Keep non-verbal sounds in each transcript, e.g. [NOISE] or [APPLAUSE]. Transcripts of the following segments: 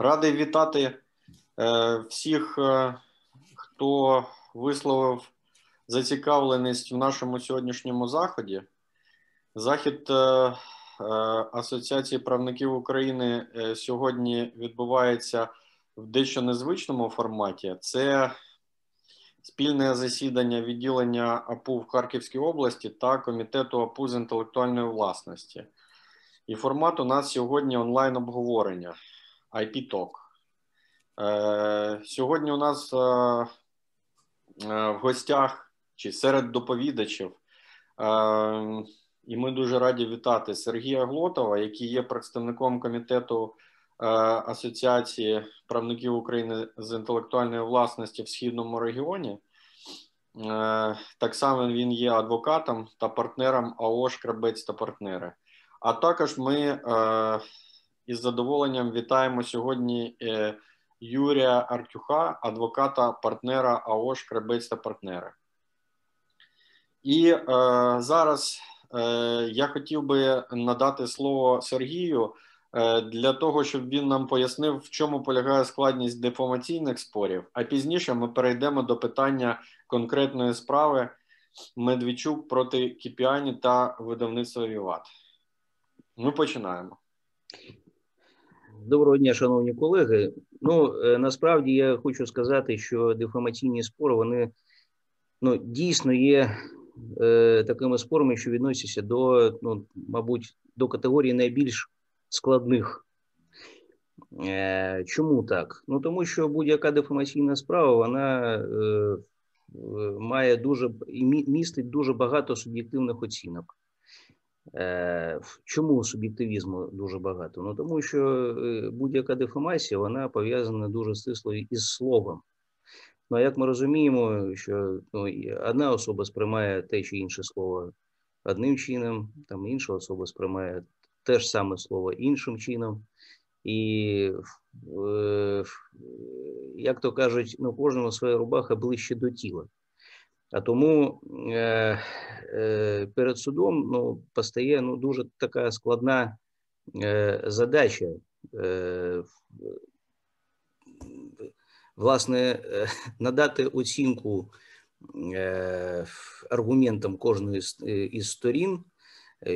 Радий вітати е, всіх, е, хто висловив зацікавленість в нашому сьогоднішньому заході. Захід е, Асоціації правників України сьогодні відбувається в дещо незвичному форматі. Це спільне засідання відділення АПУ в Харківській області та комітету АПУ з інтелектуальної власності. І формат у нас сьогодні онлайн обговорення IP Talk. Е, Сьогодні у нас е, е, в гостях чи серед доповідачів, е, і ми дуже раді вітати Сергія Глотова, який є представником комітету е, Асоціації правників України з інтелектуальної власності в східному регіоні. Е, так само він є адвокатом та партнером АО «Шкрабець та партнери. А також ми е, із задоволенням вітаємо сьогодні е, Юрія Артюха, адвоката партнера АО «Шкрабець та партнери. І е, зараз е, я хотів би надати слово Сергію е, для того, щоб він нам пояснив, в чому полягає складність деформаційних спорів. А пізніше ми перейдемо до питання конкретної справи Медведчук проти Кіпіані та видавництва Віват. Ми починаємо. Доброго дня, шановні колеги. Ну е, насправді я хочу сказати, що деформаційні спори вони ну, дійсно є е, такими спорами, що відносяться до, ну, мабуть, до категорії найбільш складних. Е, Чому так? Ну тому що будь-яка деформаційна справа вона е, має дуже містить дуже багато суб'єктивних оцінок. Е, чому суб'єктивізму дуже багато? Ну тому що е, будь-яка деформація вона пов'язана дуже стисло із словом. Ну а як ми розуміємо, що ну, одна особа сприймає те чи інше слово одним чином, там інша особа сприймає те ж саме слово іншим чином, і е, як то кажуть, ну кожному своя рубаха ближче до тіла. А тому е, е, перед судом ну, постає ну, дуже така складна е, задача. Е, Власне, е, надати оцінку е, аргументам кожної з, е, із сторін,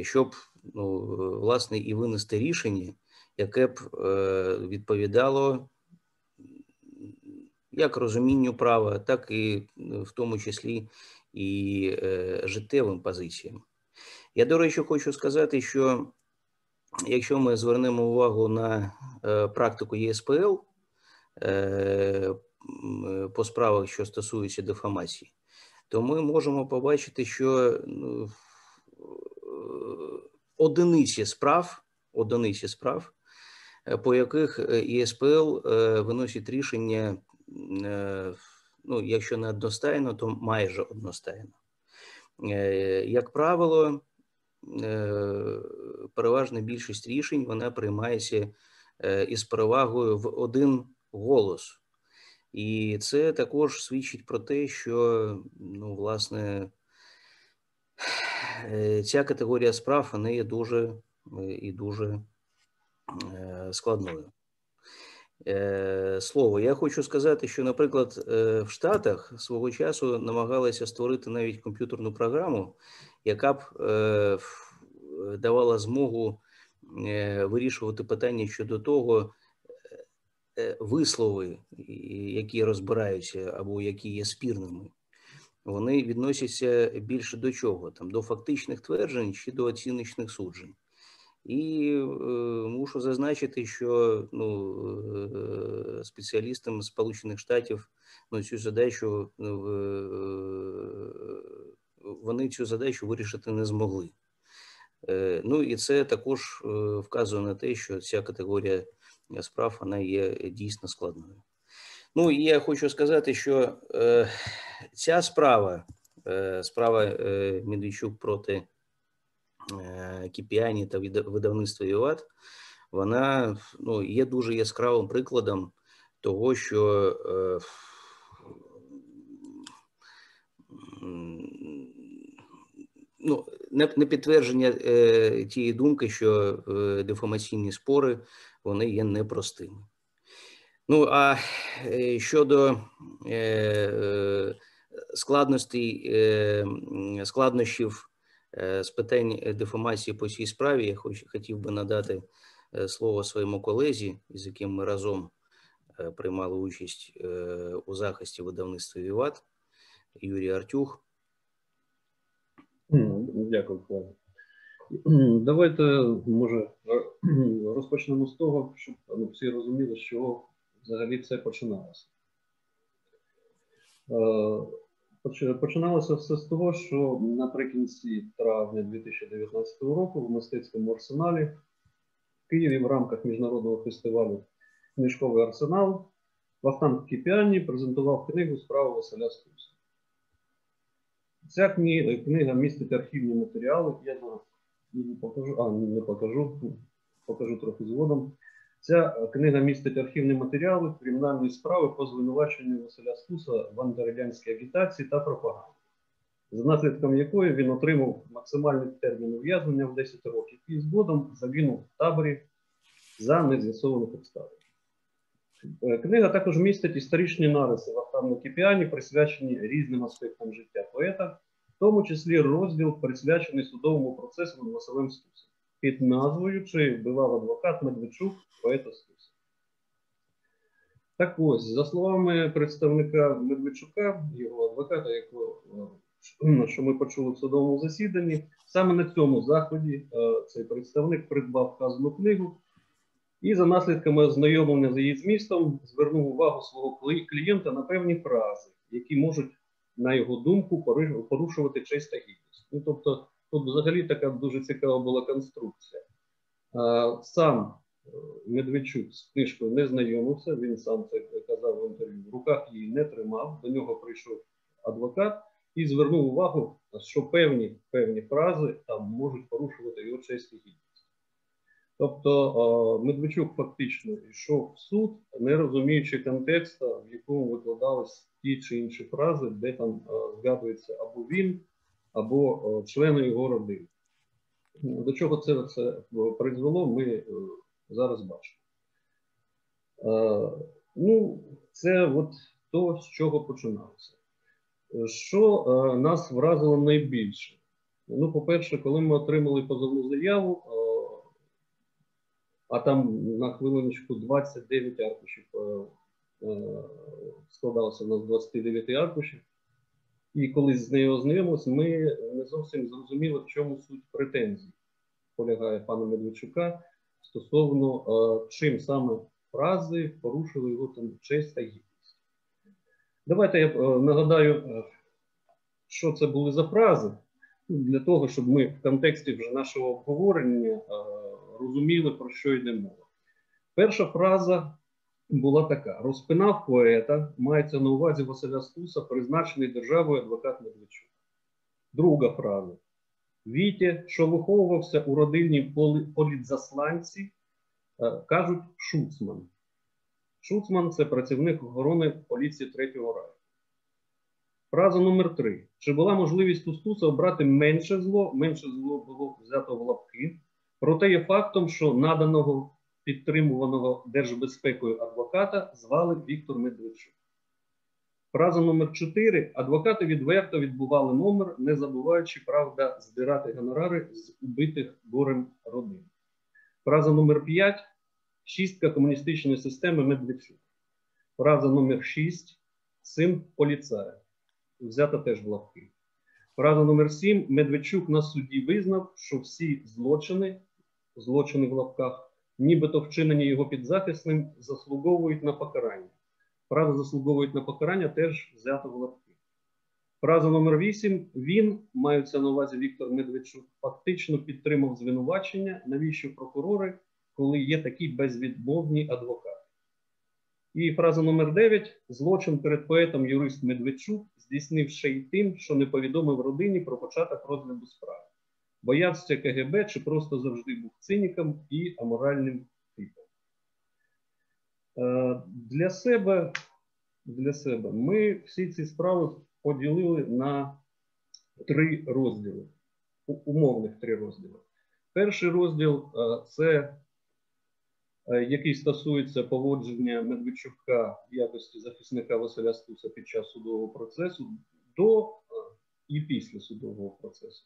щоб ну, власне і винести рішення, яке б відповідало як розумінню права, так і в тому числі і е, життєвим позиціям. Я, до речі, хочу сказати, що якщо ми звернемо увагу на е, практику ЄСПЛ е, по справах, що стосуються дефамації, то ми можемо побачити, що ну, одиниці справ, одиниці справ, по яких ЄСПЛ виносить рішення Е, ну, якщо не одностайно, то майже одностайно. Е, як правило, е, переважна більшість рішень вона приймається із перевагою в один голос. І це також свідчить про те, що ну, власне ця категорія справ вона є дуже і дуже складною. Е, слово. Я хочу сказати, що, наприклад, е, в Штатах свого часу намагалися створити навіть комп'ютерну програму, яка б е, давала змогу вирішувати питання щодо того, вислови, які розбираються або які є спірними. Вони відносяться більше до чого? Там До фактичних тверджень чи до оціночних суджень. І е, мушу зазначити, що ну, е, спеціалістам Сполучених Штатів ну, цю задачу ну, е, вони цю задачу вирішити не змогли. Ну і це також вказує на те, що ця категорія справ вона є дійсно складною. Ну і я хочу сказати, що е, ця справа, е, справа е, Медведчук проти. Е, Кіпіані та видавництва ЮАТ, вона ну, є дуже яскравим прикладом того, що е, ну, не, не підтвердження е, тієї думки, що е, деформаційні спори вони є непростими. Ну а щодо складностей, складнощів з питань деформації по цій справі, я хоч, хотів би надати слово своєму колезі, з яким ми разом приймали участь у захисті видавництва Віват, Юрій Артюх. Дякую. Давайте, може, [CLEARS THROAT] розпочнемо з того, щоб ну, всі розуміли, що взагалі це починалося. Починалося все з того, що наприкінці травня 2019 року в мистецькому арсеналі в Києві в рамках міжнародного фестивалю Книжковий арсенал Вахтанг Кіпіані презентував книгу справи Василя Стуса. Ця книга містить архівні матеріали. Я не покажу, а не покажу, покажу трохи згодом. Ця книга містить архівні матеріали кримінальної справи по звинуваченню Василя Стуса в антирадянській агітації та пропаганді, за наслідком якої він отримав максимальний термін ув'язнення в 10 років і згодом загинув в таборі за нез'ясованих обставин. Е, книга також містить історичні нариси в Ахтаму Кіпіані, присвячені різним аспектам життя поета, в тому числі розділ присвячений судовому процесу над Василем Стусом під назвою Чи вбивав адвокат Медведчук поета Стуса. Так ось, за словами представника Медведчука, його адвоката, якого е, що ми почули в судовому засіданні, саме на цьому заході е, цей представник придбав вказану книгу і за наслідками ознайомлення з її змістом звернув увагу свого клієнта на певні фрази, які можуть, на його думку, порушувати честь та гідність. Ну, тобто, тут взагалі така дуже цікава була конструкція. Сам е, Медведчук з книжкою не знайомився, він сам це казав в інтерв'ю, в руках її не тримав, до нього прийшов адвокат і звернув увагу, що певні певні фрази там можуть порушувати його честь і гідність. Тобто Медведчук фактично йшов в суд, не розуміючи контексту, в якому викладались ті чи інші фрази, де там згадується або він, або члени його родини. До чого це це призвело, ми е, зараз бачимо. Ну, це от то, з чого починалося. Що нас вразило найбільше? Ну, по-перше, коли ми отримали позовну заяву, а там на хвилиночку 29 аркушів е, е, складалося у нас 29 аркушів. І коли з нею ознайомилися, ми не зовсім зрозуміли, в чому суть претензій полягає пана Медведчука стосовно е, чим саме фрази порушили його там честь та гідність. Давайте я нагадаю, що це були за фрази, для того, щоб ми в контексті вже нашого обговорення розуміли, про що йде мова. Перша фраза була така: розпинав поета, мається на увазі Василя Стуса, призначений державою адвокат Медведчук. Друга фраза. Вітя, що виховувався у родині політзасланці, е, кажуть Шуцман. Шуцман це працівник охорони поліції Третього раю. Фраза номер три. Чи була можливість у Стуса обрати менше зло? Менше зло було взято в лапки. Проте є фактом, що наданого підтримуваного держбезпекою адвоката звали Віктор Медведчук. Фраза номер 4 Адвокати відверто відбували номер, не забуваючи, правда, збирати гонорари з убитих горем родин. Фраза номер 5 Шістка комуністичної системи Медведчук. Фраза номер 6 Син поліцая. Взята теж в лавки. Фраза номер 7 Медведчук на суді визнав, що всі злочини злочини в лапках, нібито вчинені його підзахисним, заслуговують на покарання. Фраза заслуговують на покарання теж взято в лапки. Фраза номер 8 Він, маються на увазі Віктор Медведчук, фактично підтримав звинувачення, навіщо прокурори, коли є такі безвідмовні адвокати. І фраза номер 9 Злочин перед поетом юрист Медведчук здійснив ще й тим, що не повідомив родині про початок розгляду справи боявся КГБ чи просто завжди був циніком і аморальним типом. Е, для себе для себе ми всі ці справи поділили на три розділи, умовних три розділи. Перший розділ е, це який стосується поводження Медведчука в якості захисника Василя Стуса під час судового процесу до і після судового процесу.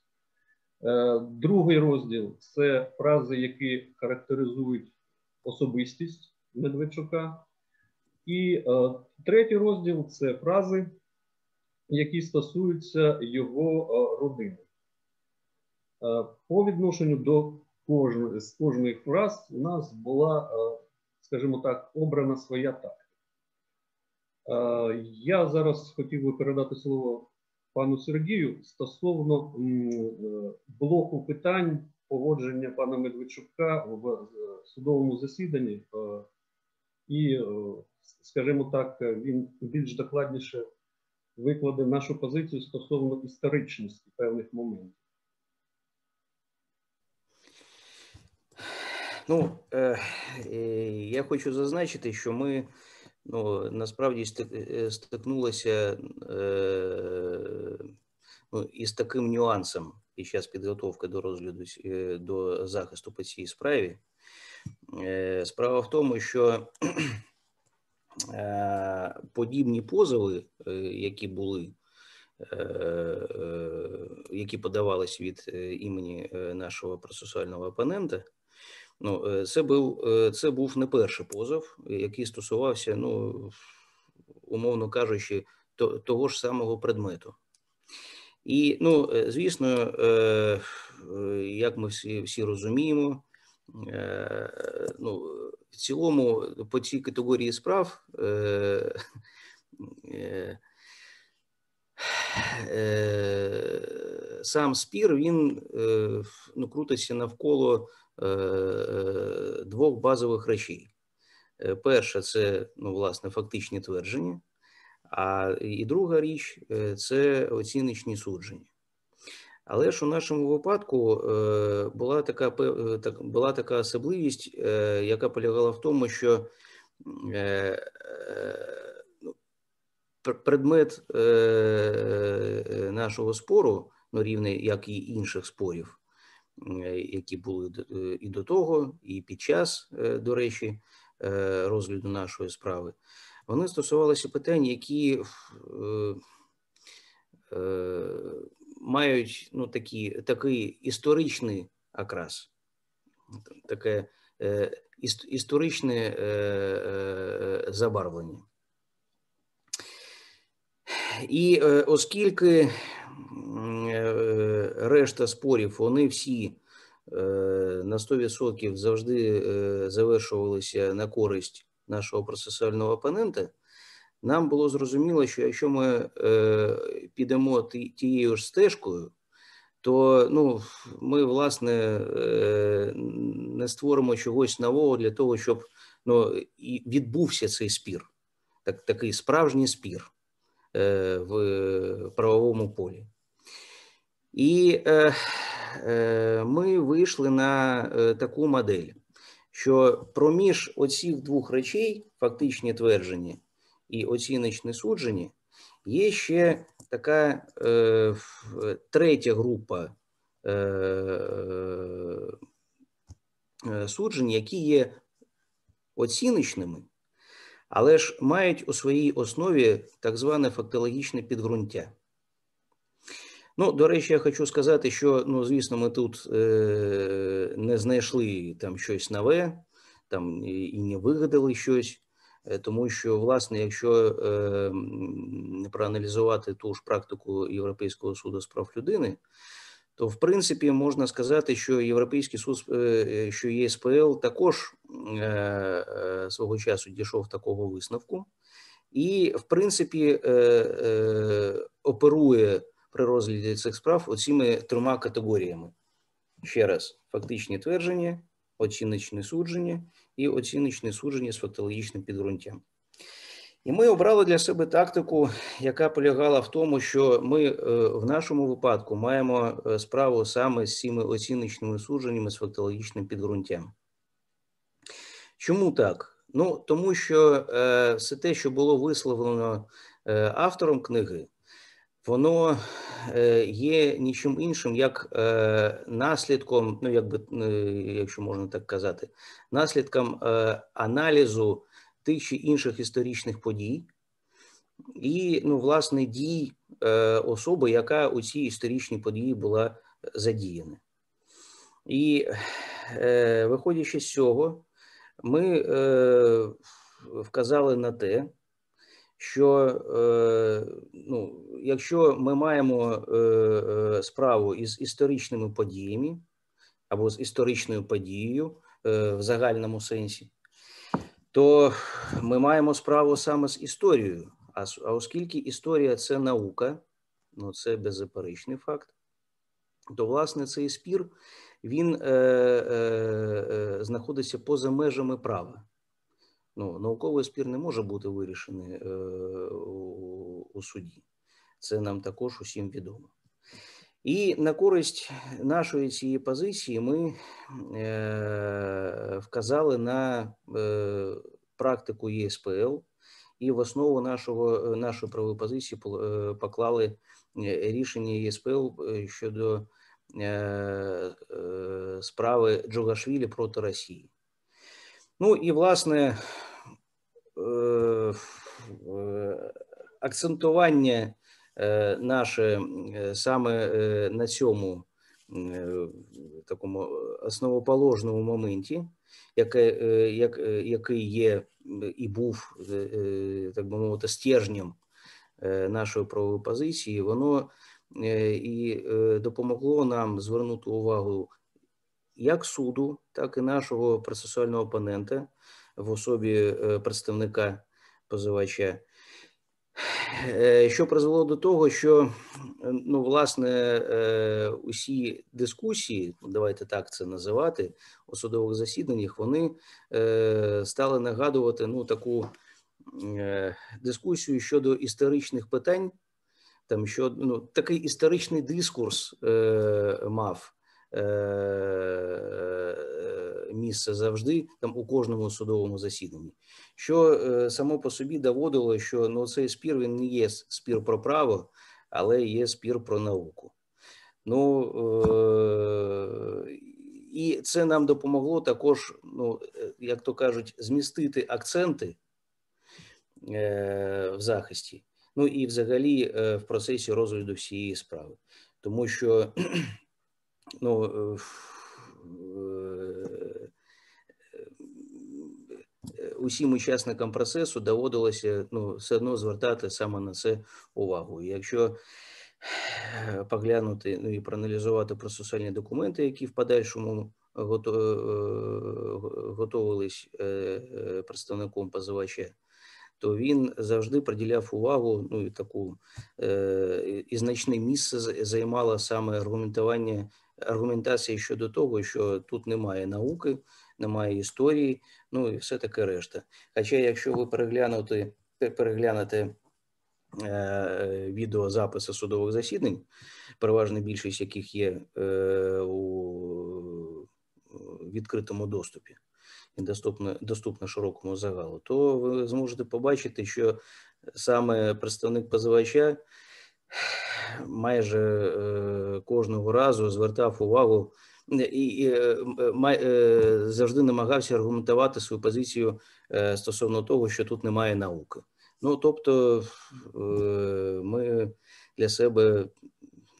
Другий розділ це фрази, які характеризують особистість Медведчука. І третій розділ це фрази, які стосуються його родини. По відношенню до кожної з кожної фраз у нас була, скажімо так, обрана своя тактика. Я зараз хотів би передати слово пану Сергію стосовно блоку питань поводження пана Медведчука в судовому засіданні. І, скажімо так, він більш докладніше викладе нашу позицію стосовно історичності певних моментів. Ну, е, я хочу зазначити, що ми ну, насправді стикнулися е, ну, із таким нюансом під час підготовки до розгляду до захисту по цій справі. Е, справа в тому, що [CLEARS THROAT] е, подібні позови, е, які були, які подавались від імені нашого процесуального опонента, ну, це був це був не перший позов, який стосувався, ну умовно кажучи, того ж самого предмету. І, ну, звісно, як ми всі всі розуміємо, ну, в цілому по цій категорії справ сам спір він ну, крутиться навколо двох базових речей. Перше, це ну, власне фактичні твердження, а і друга річ це оціночні судження. Але ж у нашому випадку була така була така особливість, яка полягала в тому, що ну, предмет нашого спору, ну рівне як і інших спорів, які були і до того, і під час, до речі, розгляду нашої справи, вони стосувалися питань, які мають ну, такі, такий історичний окрас, таке е, історичне е, е, забарвлення. І е, оскільки е, решта спорів, вони всі е, на 100% завжди завершувалися на користь нашого процесуального опонента, нам було зрозуміло, що якщо ми підемо тією ж стежкою, то ну, ми, власне, не створимо чогось нового для того, щоб ну, відбувся цей спір, так, такий справжній спір в правовому полі. І е, ми вийшли на таку модель, що проміж оцих двох речей, фактичні твердження і оціночне судження, є ще така третя група суджень, які є оціночними, але ж мають у своїй основі так зване фактологічне підґрунтя. Ну, до речі, я хочу сказати, що, ну, звісно, ми тут е, не знайшли там щось нове, там і не вигадали щось. Е, тому що, власне, якщо е, проаналізувати ту ж практику Європейського суду з прав людини, то в принципі можна сказати, що Європейський суд, е, що ЄСПЛ також свого часу дійшов такого висновку, і, в принципі, оперує при розгляді цих справ оціми трьома категоріями: ще раз, фактичні твердження, оціночне судження і оціночне судження з фактологічним підґрунтям. І ми обрали для себе тактику, яка полягала в тому, що ми е, в нашому випадку маємо е, справу саме з цими оціночними судженнями з фактологічним підґрунтям. Чому так? Ну, тому що е, все те, що було висловлено автором книги, воно є нічим іншим, як наслідком, ну якби якщо можна так казати, наслідком аналізу тих чи інших історичних подій і, ну, власне, дій особи, яка у цій історичній події була задіяна. І виходячи з цього, ми вказали на те, що ну, якщо ми маємо справу із історичними подіями або з історичною подією в загальному сенсі, то ми маємо справу саме з історією. А оскільки історія це наука, ну це беззаперечний факт, то власне цей спір він е, е, знаходиться поза межами права. Ну, Науковий спір не може бути вирішений е, у, у суді. Це нам також усім відомо. І на користь нашої цієї позиції ми е, вказали на е, практику ЄСПЛ, і в основу нашого нашої правової позиції поклали рішення ЄСПЛ щодо справи Джугашвілі проти Росії. Ну і власне акцентування наше саме на цьому такому основоположному моменті, який є і був, так би мовити, стержнем нашої правової позиції, воно і допомогло нам звернути увагу як суду, так і нашого процесуального опонента в особі представника позивача, що призвело до того, що ну, власне усі дискусії, давайте так це називати, у судових засіданнях, вони стали нагадувати ну, таку дискусію щодо історичних питань, там що ну, такий історичний дискурс мав місце завжди там у кожному судовому засіданні, що само по собі доводило, що ну, цей спір він не є спір про право, але є спір про науку. Ну і це нам допомогло також, ну як то кажуть, змістити акценти в захисті, ну і взагалі в процесі розгляду всієї справи, тому що ну, усім учасникам процесу доводилося ну, все одно звертати саме на це увагу. Якщо поглянути ну, і проаналізувати процесуальні документи, які в подальшому готувались представником позивача, то він завжди приділяв увагу, ну і таку і значне місце займало саме аргументування аргументації щодо того, що тут немає науки, немає історії, ну і все таке решта. Хоча, якщо ви переглянути, переглянете е, відеозаписи судових засідань, переважна більшість яких є е, у відкритому доступі і доступно, доступно широкому загалу, то ви зможете побачити, що саме представник позивача майже е, кожного разу звертав увагу і, і е, завжди намагався аргументувати свою позицію е, стосовно того, що тут немає науки. Ну тобто ми для себе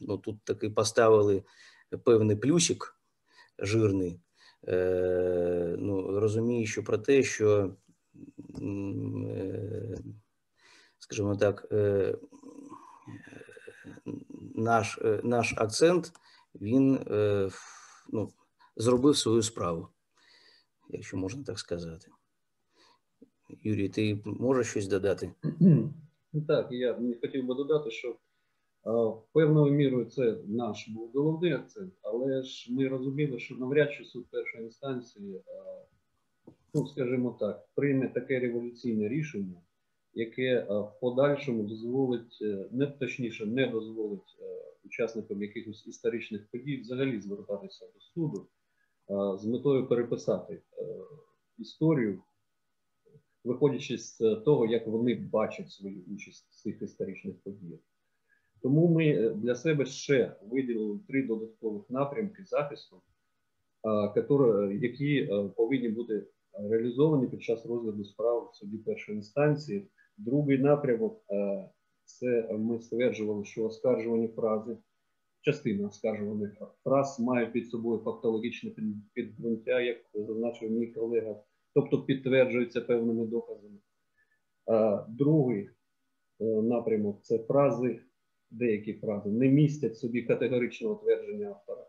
ну, тут таки поставили певний плюсик жирний, ну, розуміючи про те, що, скажімо так, наш наш акцент він ну, зробив свою справу, якщо можна так сказати. Юрій, ти можеш щось додати? Так, я хотів би додати, що певною мірою це наш був головний акцент, але ж ми розуміли, що навряд чи суд першої інстанції, ну, скажімо так, прийме таке революційне рішення, яке в подальшому дозволить, е, не точніше, не дозволить е, учасникам якихось історичних подій взагалі звертатися до суду з метою переписати е, історію, виходячи з того, як вони бачать свою участь в цих історичних подіях. Тому ми для себе ще виділили три додаткових напрямки захисту, які повинні бути реалізовані під час розгляду справ в суді першої інстанції. Другий напрямок це ми стверджували, що оскаржувані фрази, частина оскаржуваних фраз має під собою фактологічне підґрунтя, як зазначив мій колега, тобто підтверджується певними доказами. Другий е, напрямок це фрази, деякі фрази не містять собі категоричного твердження автора,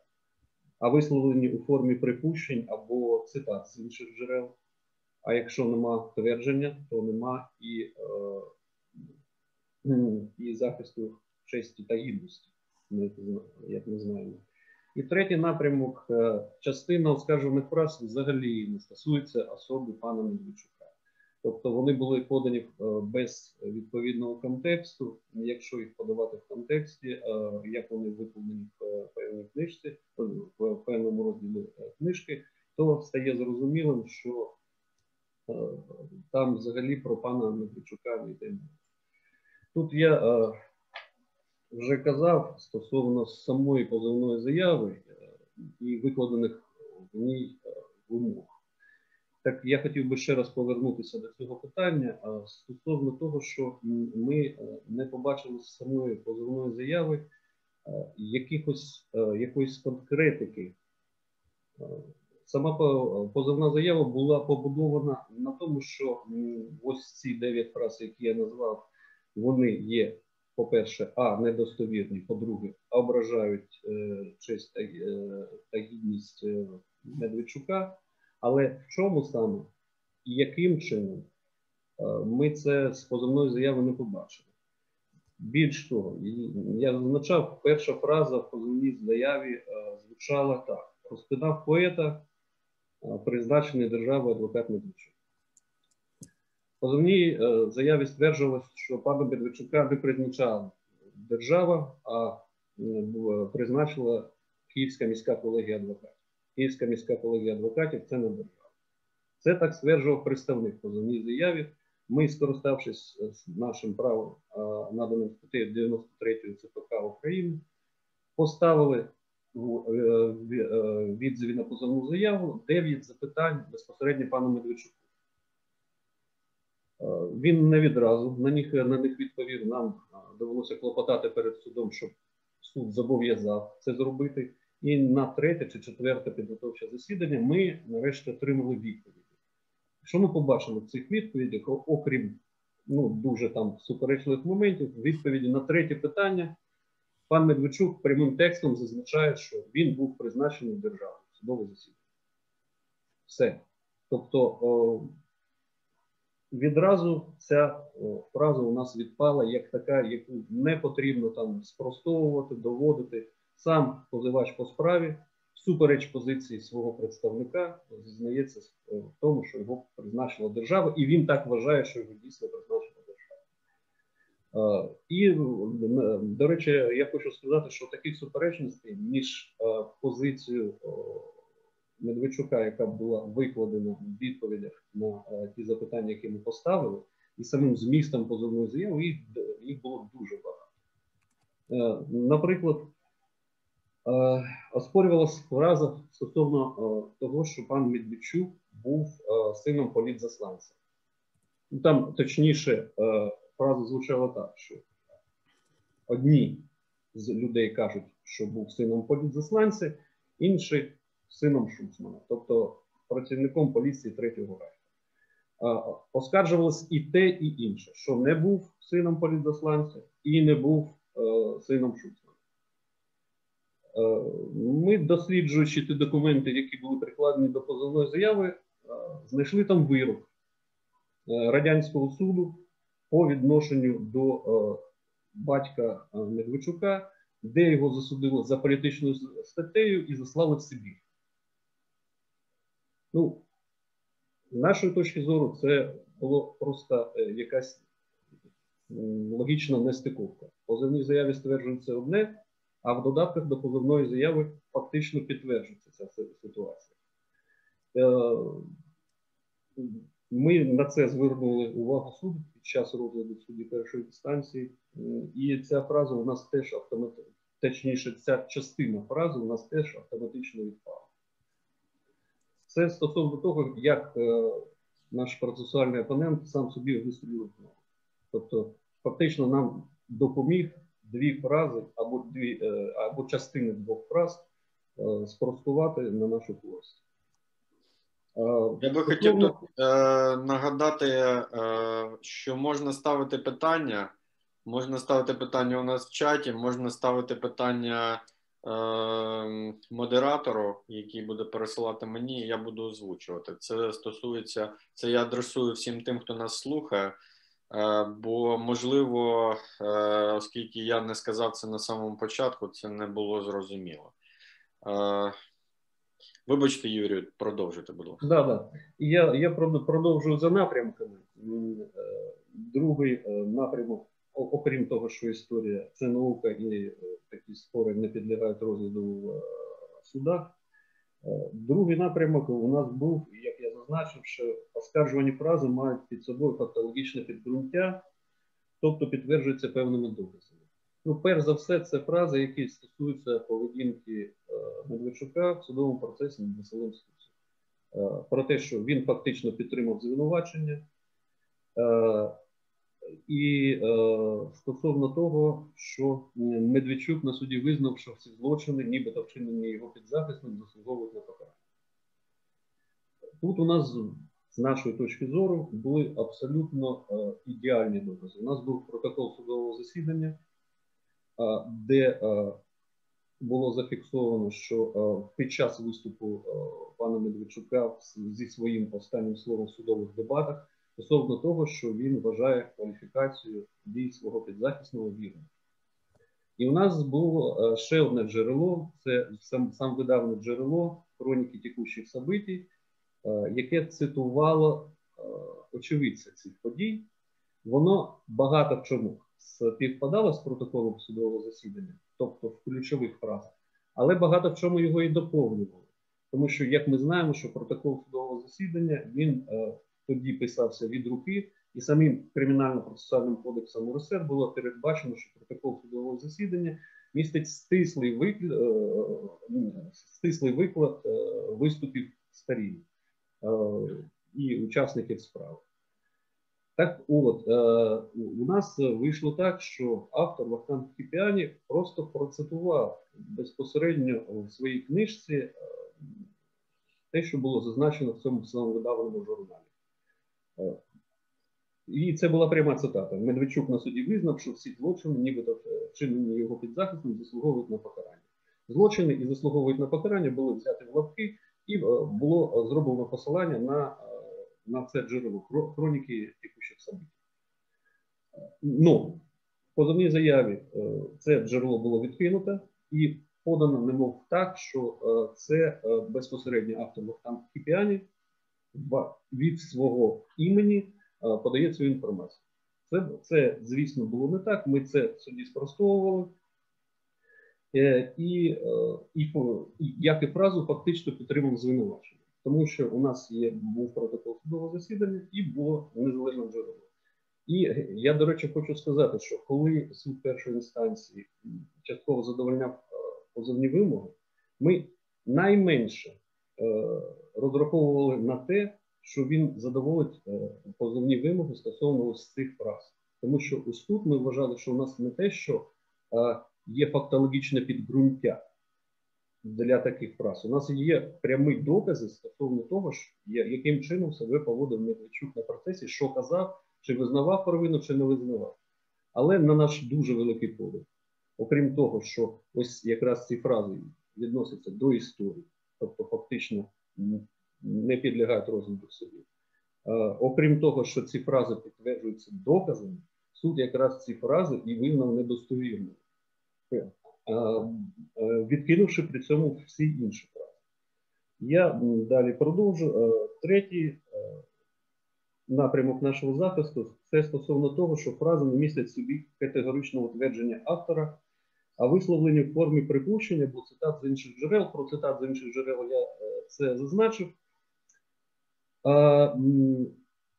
а висловлені у формі припущень або цитат з інших джерел. А якщо нема твердження, то нема і е, і захисту честі та гідності, як ми знаємо. І третій напрямок е, частина оскаржуваних фраз взагалі не стосується особи пана Медведчука. Тобто вони були подані е, без відповідного контексту. Якщо їх подавати в контексті, як вони викладені в певній книжці, в певному розділі книжки, то стає зрозумілим, що там взагалі про пана Медведчука не йде. Тут я е, вже казав стосовно самої позовної заяви е, і викладених в ній е, вимог. Так я хотів би ще раз повернутися до цього питання стосовно того, що ми не побачили з самої позовної заяви якихось, якоїсь конкретики. Сама позовна заява була побудована на тому, що ось ці дев'ять фраз, які я назвав, вони є, по-перше, а недостовірні, по-друге, ображають е, честь та, е, та гідність е, Медведчука. Але в чому саме і яким чином е, ми це з позовної заяви не побачили? Більш того, я зазначав, перша фраза в позовній заяві е, звучала так: розпитав поета, призначений державою адвокат Медведчук позовній е, заяві стверджувалось, що пана Медведчука не призначала держава, а призначила Київська міська колегія адвокатів. Київська міська колегія адвокатів це не держава. Це так стверджував представник позовній заяві. Ми, скориставшись е, нашим правом, наданим статтею 93 ЦПК України, поставили е, відзиві на позовну заяву 9 запитань безпосередньо пану Медведчуку. Е, він не відразу на них на них відповів. Нам е, довелося клопотати перед судом, щоб суд зобов'язав це зробити. І на третє чи четверте підготовче засідання ми нарешті отримали відповіді. Що ми побачили в цих відповідях, окрім ну, дуже там суперечливих моментів, відповіді на третє питання, пан Медведчук прямим текстом зазначає, що він був призначений державою судове засідання. Все. Тобто відразу ця фраза у нас відпала як така, яку не потрібно там спростовувати, доводити. Сам позивач по справі, всупереч позиції свого представника, зізнається в тому, що його призначила держава, і він так вважає, що його дійсно призначила. І, до речі, я хочу сказати, що таких суперечностей між позицією Медведчука, яка була викладена в відповідях на е, ті запитання, які ми поставили, і самим змістом позовної заяви їх, їх було дуже багато. Е, наприклад, е, оспорювалася фраза стосовно того, що пан Медведчук був сином політзасланця. Ну, там точніше фраза звучала так, що одні з людей кажуть, що був сином політзасланця, інші сином Шуцмана, тобто працівником поліції третього райку. Оскаржувалось і те, і інше, що не був сином політзасланця і не був е, сином Шуцмана. Е, ми, досліджуючи ті документи, які були прикладені до позовної заяви, е, знайшли там вирок е, Радянського суду по відношенню до е, батька е, Медведчука, де його засудили за політичною статтею і заслали в Сибір. Ну, з нашої точки зору, це було просто е, якась логічна нестиковка. Позивній заяві стверджується одне, а в додатках до позовної заяви фактично підтверджується ця ситуація. Ми на це звернули увагу суду під час розгляду в суді першої інстанції. І ця фраза у нас теж автоматично, точніше, ця частина фрази у нас теж автоматично відпала. Це стосовно того, як е, наш процесуальний опонент сам собі вистрілив знову. Тобто, фактично, нам допоміг дві фрази або дві, е, або частини двох фраз е, спростувати на нашу користь. Я би хотів тут е, нагадати, е, що можна ставити питання. Можна ставити питання у нас в чаті, можна ставити питання е, модератору, який буде пересилати мені, і я буду озвучувати. Це стосується, це я адресую всім тим, хто нас слухає. Е, бо можливо, е, оскільки я не сказав це на самому початку, це не було зрозуміло. Е, Вибачте, Юрію, продовжуйте, будь ласка. Да, да. Я я продовжую за напрямками. Другий напрямок, окрім того, що історія це наука і такі спори не підлягають розгляду в судах. Другий напрямок у нас був, як я зазначив, що оскаржувані фрази мають під собою фактологічне підґрунтя, тобто підтверджуються певними доказами. Ну, перш за все, це фрази, які стосуються поведінки Медведчука в судовому процесі над Василем Стусом. Е, про те, що він фактично підтримав звинувачення. Е, і е, стосовно того, що Медведчук на суді визнав, що всі злочини, нібито вчинені його підзахисним, заслуговують на покарання. Тут у нас, з нашої точки зору, були абсолютно ідеальні докази. У нас був протокол судового засідання, де було зафіксовано, що е, під час виступу е, пана Медведчука зі своїм останнім словом в судових дебатах стосовно того, що він вважає кваліфікацію дій свого підзахисного вірним. І у нас було е, ще одне джерело: це сам сам видавне джерело хроніки текущих событий, яке цитувало очевидця цих подій. Воно багато в чому співпадало з протоколом судового засідання тобто в ключових фразах, але багато в чому його і доповнювали. Тому що, як ми знаємо, що протокол судового засідання він е, тоді писався від руки, і самим кримінально-процесуальним кодексом УРСР було передбачено, що протокол судового засідання містить стислий виклад, е, стислий виклад е, виступів сторін е, і учасників справи. Так от, е, у нас вийшло так, що автор Вахтанг Кіпіані просто процитував безпосередньо в своїй книжці е, те, що було зазначено в цьому самовидаваному журналі. Е, і це була пряма цитата. Медведчук на суді визнав, що всі злочини, нібито вчинені його під захистом, заслуговують на покарання. Злочини і заслуговують на покарання були взяті в лапки, і було зроблено посилання на на це джерело хроніки текущих событий. Ну, в позовній заяві е, це джерело було відкинуто і подано, немов так, що е, це е, безпосередньо автор Вахтанг Кіпіані від свого імені подає цю інформацію. Це, це, звісно, було не так. Ми це собі спростовували. І, і, і як і фразу фактично підтримав звинувачення тому що у нас є був протокол судового засідання і було незалежне джерело. І я, до речі, хочу сказати, що коли суд першої інстанції частково задовольняв е, позовні вимоги, ми найменше е, розраховували на те, що він задоволить е, позовні вимоги стосовно ось цих фраз. Тому що ось тут ми вважали, що у нас не те, що є фактологічне підґрунтя для таких фраз. У нас є прямі докази стосовно того, яким чином себе поводив Медведчук на процесі, що казав, чи визнавав провину, чи не визнавав. Але на наш дуже великий подив. Окрім того, що ось якраз ці фрази відносяться до історії, тобто фактично не підлягають розгляду в суді. Окрім того, що ці фрази підтверджуються доказами, суд якраз ці фрази і визнав недостовірними. Е, е, відкинувши при цьому всі інші права. Я далі продовжу. Е, третій напрямок нашого захисту це стосовно того, що фраза не містить собі категоричного твердження автора, а висловлені в формі припущення, бо цитат з інших джерел, про цитат з інших джерел я це зазначив.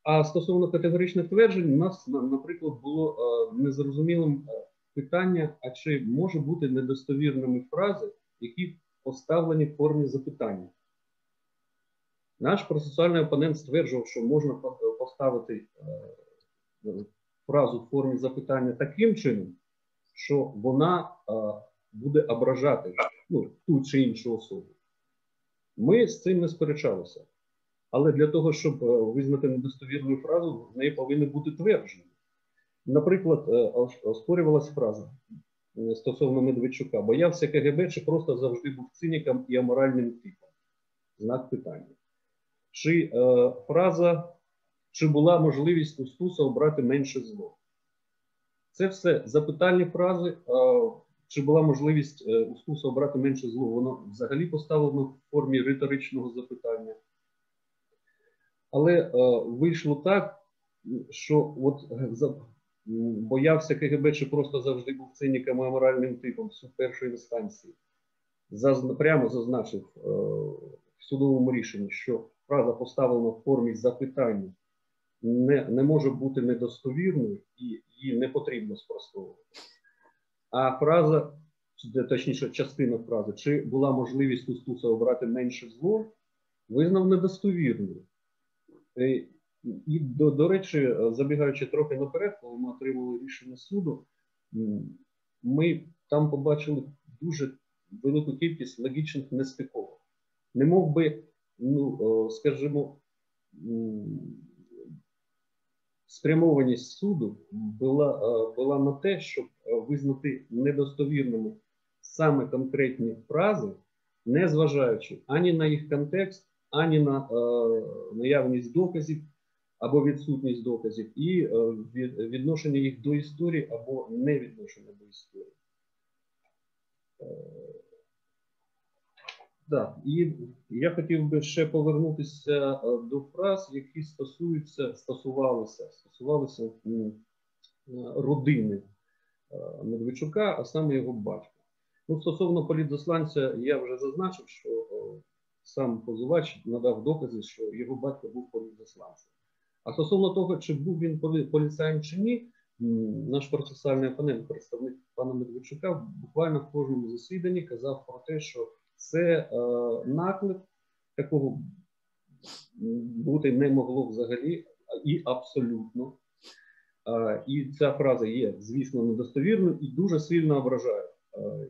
А стосовно категоричних тверджень, у нас, наприклад, було незрозумілим питання: а чи може бути недостовірними фрази, які поставлені в формі запитання? Наш процесуальний опонент стверджував, що можна поставити фразу в формі запитання таким чином, що вона буде ображати ну, ту чи іншу особу. Ми з цим не сперечалися. Але для того, щоб е, визнати недостовірну фразу, в неї повинні бути твердження. Наприклад, е, оспорювалася фраза е, стосовно Медведчука: боявся КГБ чи просто завжди був циніком і аморальним типом? Знак питання. Чи е, фраза, чи була можливість у Стуса обрати менше зло? Це все запитальні фрази. Е, чи була можливість е, у Стуса обрати менше зло? Воно взагалі поставлено в формі риторичного запитання. Але е, вийшло так, що от е, боявся КГБ, чи просто завжди був циніком і аморальним типом суд першої інстанції. Заз, прямо зазначив е, в судовому рішенні, що фраза поставлена в формі запитання не, не може бути недостовірною і її не потрібно спростовувати. А фраза, точніше, частина фрази, чи була можливість у обрати менше зло, визнав недостовірною. Е, і, до, до речі, забігаючи трохи наперед, коли ми отримали рішення суду, ми там побачили дуже велику кількість логічних нестиковок. Не мов би, ну, скажімо, спрямованість суду була була на те, щоб визнати недостовірними саме конкретні фрази, не зважаючи ані на їх контекст, ані на е, наявність доказів або відсутність доказів, і е, відношення їх до історії або невідношення до історії. Е, так, і я хотів би ще повернутися е, до фраз, які стосуються, стосувалися, стосувалися е, родини е, Медведчука, а саме його батька. Ну, Стосовно політзасланця, я вже зазначив, що сам позивач надав докази, що його батько був політзасланцем. А стосовно того, чи був він поліцаєм чи ні, наш процесуальний опонент, представник пана Медведчука, буквально в кожному засіданні казав про те, що це е, наклик, такого бути не могло взагалі і абсолютно. Е, і ця фраза є, звісно, недостовірною і дуже сильно ображає е,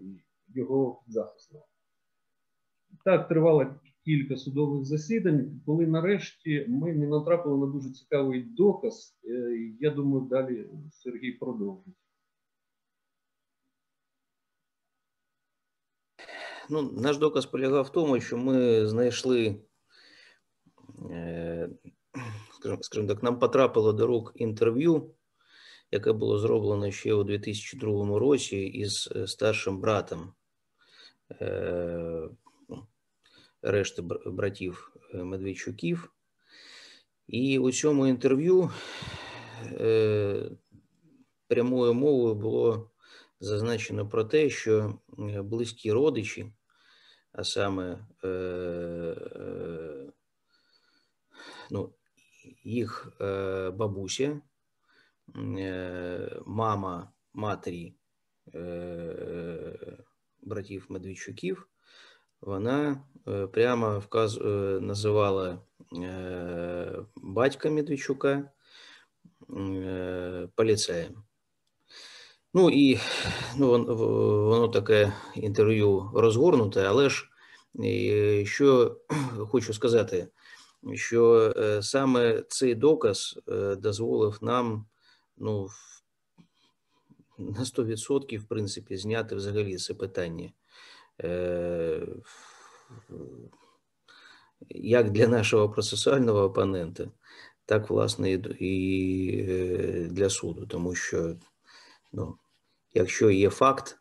його захисного. Так, тривало кілька судових засідань, коли нарешті ми не натрапили на дуже цікавий доказ. Е, я думаю, далі Сергій продовжить. Ну, Наш доказ полягав в тому, що ми знайшли, е, скажімо так, нам потрапило до рук інтерв'ю, яке було зроблено ще у 2002 році із е, старшим братом решти братів Медведчуків. І у цьому інтерв'ю прямою мовою було зазначено про те, що близькі родичі а саме ну, їх бабуся, мама матері братів Медведчуків, вона прямо вказ... називала батька Медведчука поліцеєм. Ну і ну, воно таке інтерв'ю розгорнуте, але ж що [CLEARS THROAT] хочу сказати, що е, саме цей доказ е, дозволив нам ну, на 100% в принципі зняти взагалі це питання. Е, як для нашого процесуального опонента, так власне і для суду, тому що Ну, Якщо є факт,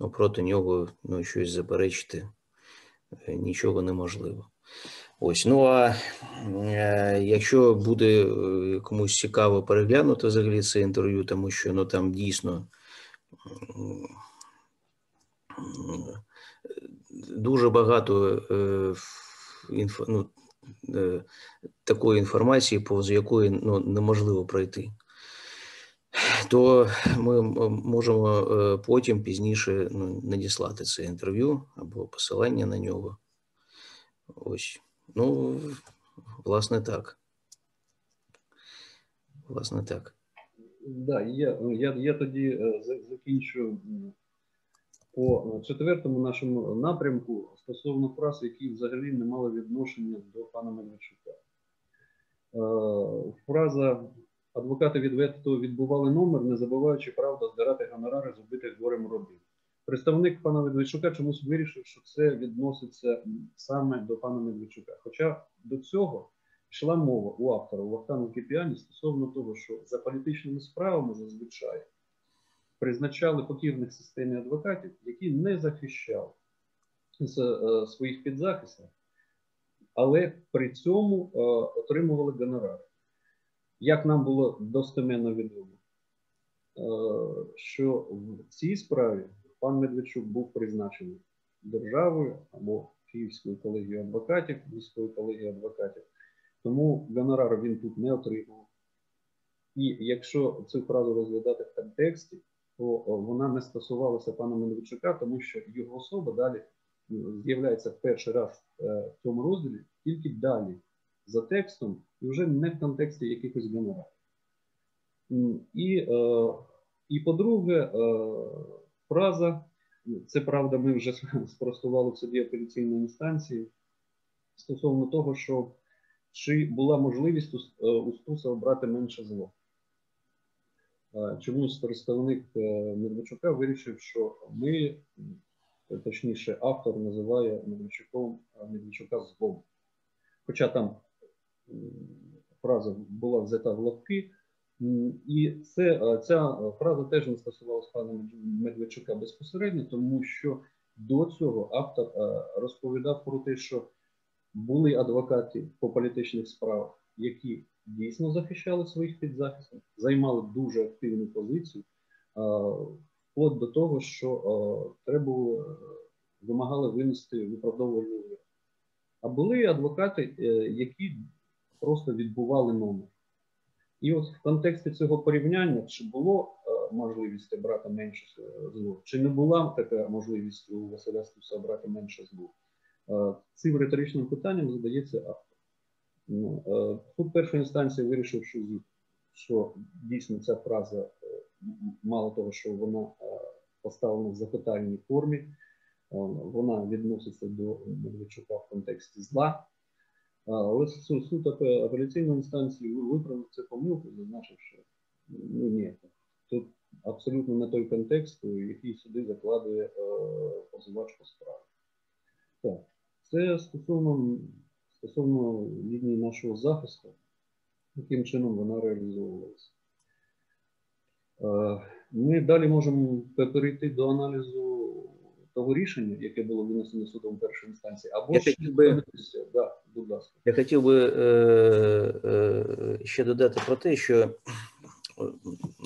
ну, проти нього ну, щось заперечити е, нічого неможливо. Ось, ну а е, якщо буде е, комусь цікаво переглянути взагалі це інтерв'ю, тому що ну, там дійсно дуже багато е, інфо, ну, такої інформації, повз якої ну, неможливо пройти. То ми можемо потім пізніше ну, надіслати це інтерв'ю або посилання на нього. Ось. Ну, власне, так. Власне, так. Да, я я, я тоді е, закінчу по четвертому нашому напрямку стосовно фраз, які взагалі не мали відношення до пана Мельничука. Е, фраза адвокати відверто відбували номер, не забуваючи правда здирати гонорари з убитих горем родин. Представник пана Медведчука чомусь вирішив, що це відноситься саме до пана Медведчука. Хоча до цього йшла мова у автора у Вахтану Кипіані стосовно того, що за політичними справами зазвичай призначали покірних системі адвокатів, які не захищали е, своїх підзахисних, але при цьому е, отримували гонорари. Як нам було достеменно відомо, е, що в цій справі пан Медведчук був призначений державою або Київською колегією адвокатів, міською колегією адвокатів, тому гонорар він тут не отримав. І якщо цю фразу розглядати в контексті, то вона не стосувалася пана Медведчука, тому що його особа далі з'являється в перший раз е, в цьому розділі, тільки далі за текстом, і вже не в контексті якихось генералів. І, е, і по-друге, е, фраза, це правда, ми вже [LAUGHS] спростували в суді апеляційної інстанції стосовно того, що чи була можливість у Стуса обрати менше зло. Чомусь представник Медведчука вирішив, що ми, точніше, автор називає Медведчуком Медведчука злом. Хоча там фраза була взята в лапки, і це, ця фраза теж не стосувалася пана Медведчука безпосередньо, тому що до цього автор розповідав про те, що були адвокати по політичних справах, які дійсно захищали своїх підзахисних, займали дуже активну позицію, вплоть до того, що треба було, вимагали винести виправдовувальну вирок. А були адвокати, е, які просто відбували номер. І от в контексті цього порівняння, чи було е, можливість брати менше зло, чи не була така можливість у Василя Стуса брати менше зло, е, цим риторичним питанням задається автор. Ну, Суд першої інстанції вирішив, що, що дійсно ця фраза, мало того, що вона поставлена в запитальній формі, вона відноситься до Медведчука в контексті зла. Але суд апеляційної інстанції виправив це помилку, зазначив, що ну ні, тут абсолютно не той контекст, який суди закладує позивач по справі. Так, це стосовно стосовно лінії нашого захисту, яким чином вона реалізовувалася. Ми далі можемо перейти до аналізу того рішення, яке було винесено судом першої інстанції, або я ще хотів би, да, будь ласка. Я хотів би е, е, ще додати про те, що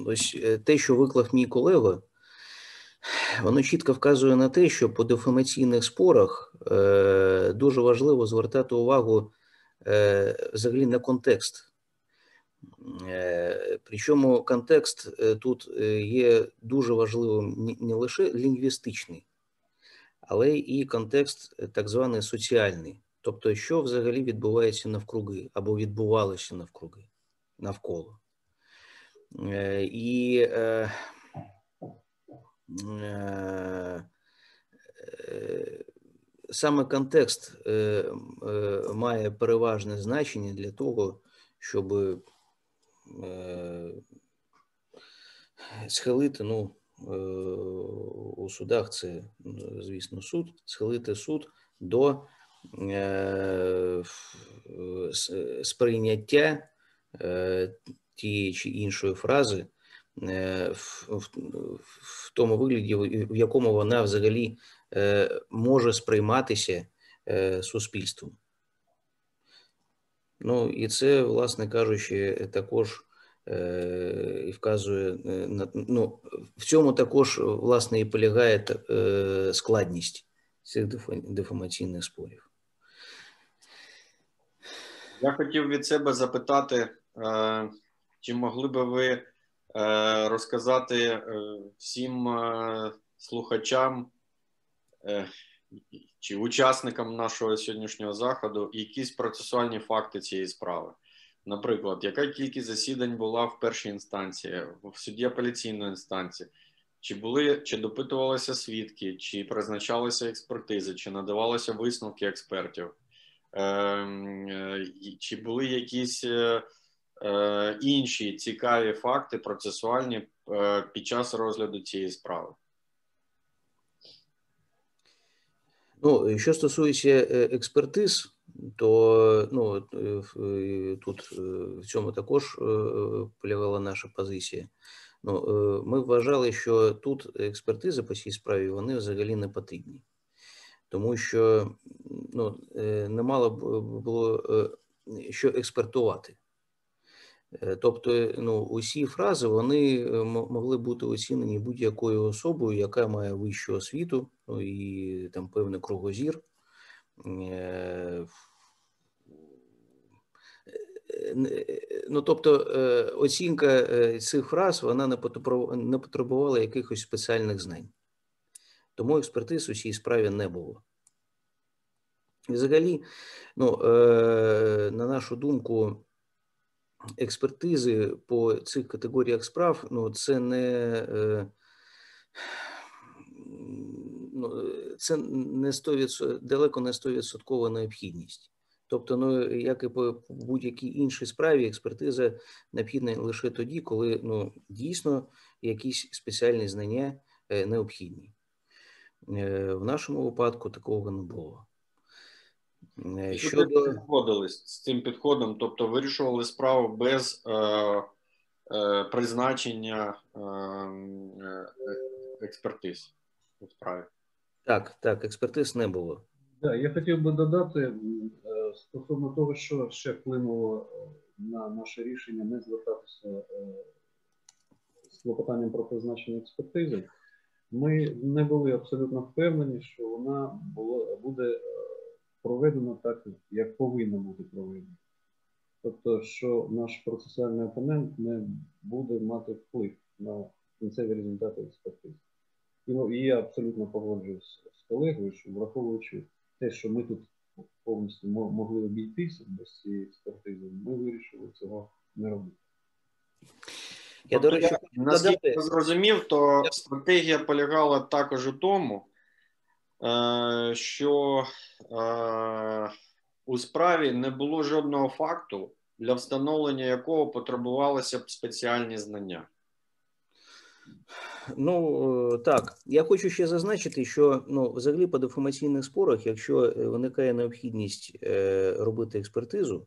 ось е, те, що виклав мій колега, воно чітко вказує на те, що по дефамаційних спорах е, дуже важливо звертати увагу е, взагалі на контекст. Е, причому контекст е, тут є дуже важливим не лише лінгвістичний, але і контекст е, так званий соціальний, тобто, що взагалі відбувається навкруги або відбувалося навкруги навколо. Е, і е, саме контекст має переважне значення для того, щоб схилити ну, у судах це, звісно, суд, схилити суд до е, сприйняття е, тієї чи іншої фрази в тому вигляді, в якому вона взагалі може сприйматися суспільством. Ну і це, власне кажучи, також Е, і вказує е, на ну, в цьому також власне і полягає е, складність цих дефамаційних спорів. Я хотів від себе запитати, е, чи могли би ви е, розказати е, всім слухачам чи учасникам нашого сьогоднішнього заходу якісь процесуальні факти цієї справи? Наприклад, яка кількість засідань була в першій інстанції, в суді апеляційної інстанції? Чи були чи допитувалися свідки, чи призначалися експертизи, чи надавалися висновки експертів? Ем, е, чи були якісь е, е, інші цікаві факти процесуальні під час розгляду цієї справи? Ну, що стосується експертиз, то ну, тут в цьому також полягала наша позиція. Ну, Ми вважали, що тут експертизи по цій справі вони взагалі не потрібні тому що ну, е, не мало було е, що експертувати. Е, тобто, ну, усі фрази вони могли бути оцінені будь-якою особою, яка має вищу освіту, ну і там певний кругозір. Ну, тобто оцінка цих фраз вона не потребувала якихось спеціальних знань. Тому експертиз у цій справі не було. Взагалі, ну, е, на нашу думку, експертизи по цих категоріях справ ну, це не е, ну, це не 100%, далеко не 100% необхідність. Тобто, ну, як і по будь-якій іншій справі, експертиза необхідна лише тоді, коли ну, дійсно якісь спеціальні знання е, необхідні. Е, в нашому випадку такого не було. Е, щодо згодились з цим підходом, тобто вирішували справу без е, е, призначення е, е, експертиз у справі. Так, так, експертиз не було. Да, я хотів би додати стосовно того, що ще вплинуло на наше рішення не звертатися з клопотанням про призначення експертизи. Ми не були абсолютно впевнені, що вона було, буде проведена так, як повинна бути проведена. Тобто, що наш процесуальний опонент не буде мати вплив на кінцеві результати експертизи. І я абсолютно погоджуюсь з колегою, що враховуючи те, що ми тут повністю могли обійтися без цієї експертизи, ми вирішили цього не робити. Я, тобто, до речі, я, наскільки я зрозумів, то стратегія полягала також у тому, що е, у справі не було жодного факту, для встановлення якого потребувалися б спеціальні знання. Ну так, я хочу ще зазначити, що ну, взагалі по деформаційних спорах, якщо виникає необхідність е, робити експертизу,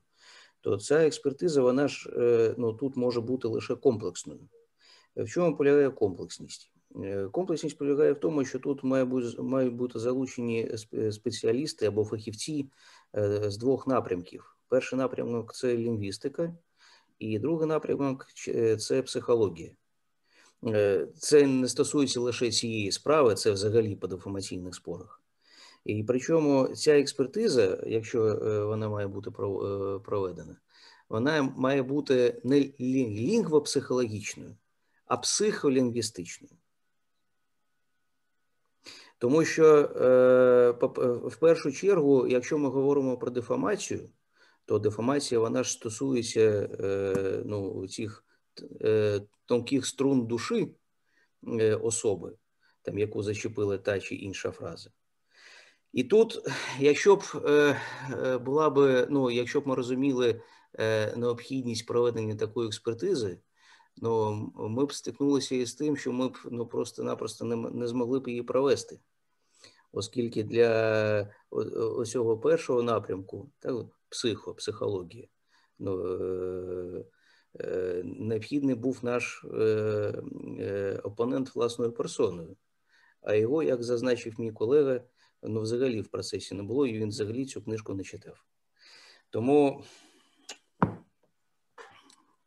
то ця експертиза, вона ж е, ну, тут може бути лише комплексною. В чому полягає комплексність? Е, комплексність полягає в тому, що тут мають бути залучені спеціалісти або фахівці з двох напрямків. Перший напрямок це лінгвістика, і другий напрямок це психологія. Це не стосується лише цієї справи, це взагалі по деформаційних спорах. І причому ця експертиза, якщо е, вона має бути е, проведена, вона має бути не лінгвопсихологічною, а психолінгвістичною. Тому що е, в першу чергу, якщо ми говоримо про дефамацію, то дефамація вона ж стосується ну, цих тонких струн душі особи, там, яку зачепила та чи інша фраза. І тут, якщо б е, е, була би, ну якщо б ми розуміли е, необхідність проведення такої експертизи, ну ми б стикнулися із тим, що ми б ну просто-напросто не, не змогли б її провести, оскільки для ось цього першого напрямку, так, психо, психологія, ну, необхідний був наш опонент власною персоною. А його, як зазначив мій колега, ну, взагалі в процесі не було, і він взагалі цю книжку не читав. Тому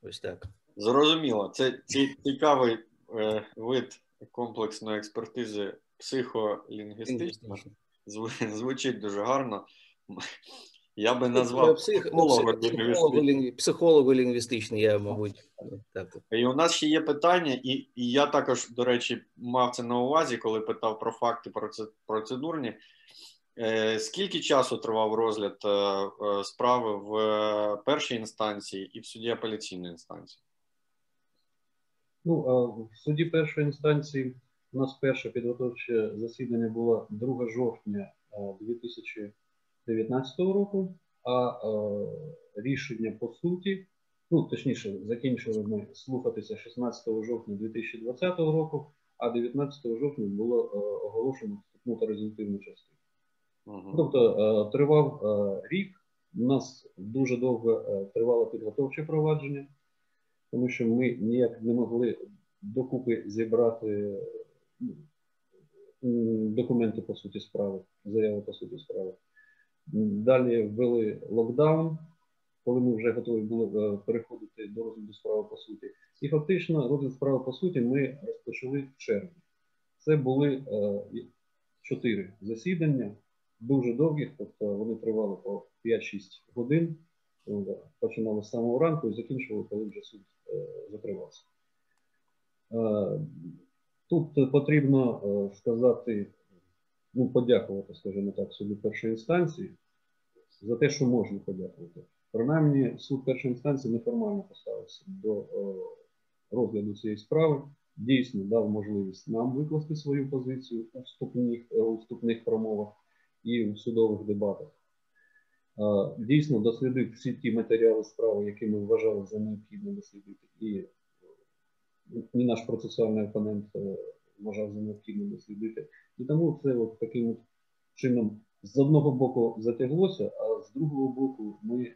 ось так. Зрозуміло. Це цікавий е, вид комплексної експертизи психолінгвістичної. Звучить дуже гарно. Я би назвав психолого-лінгвістичний, я, мабуть. так. І у нас ще є питання, і і я також, до речі, мав це на увазі, коли питав про факти процедурні. Е, скільки часу тривав розгляд е, е, справи в першій інстанції і в суді апеляційної інстанції? Ну, в суді першої інстанції у нас перше підготовче засідання було 2 жовтня 2019 року, а рішення по суті, ну точніше, закінчили ми слухатися 16 жовтня 2020 року, а 19 жовтня було оголошено вступну та результативну частину. Угу. Тобто тривав рік. У нас дуже довго тривало підготовче провадження, тому що ми ніяк не могли докупи зібрати документи по суті справи, заяви по суті справи. Далі ввели локдаун, коли ми вже готові були переходити до розгляду справи по суті. І фактично розгляд справи по суті ми розпочали в червні. Це були чотири засідання дуже довгих, тобто вони тривали по 5-6 годин. Починали з самого ранку і закінчували, коли вже суд е, закривався. Е, тут потрібно е, сказати, ну, подякувати, скажімо так, суду першої інстанції за те, що можна подякувати. Принаймні, суд першої інстанції неформально поставився до розгляду цієї справи. Дійсно дав можливість нам викласти свою позицію у вступних, у вступних промовах і в судових дебатах. Дійсно, дослідив всі ті матеріали справи, які ми вважали за необхідне дослідити, і і наш процесуальний опонент е, вважав за необхідне дослідити. І тому це от таким чином з одного боку затяглося, а з другого боку ми е,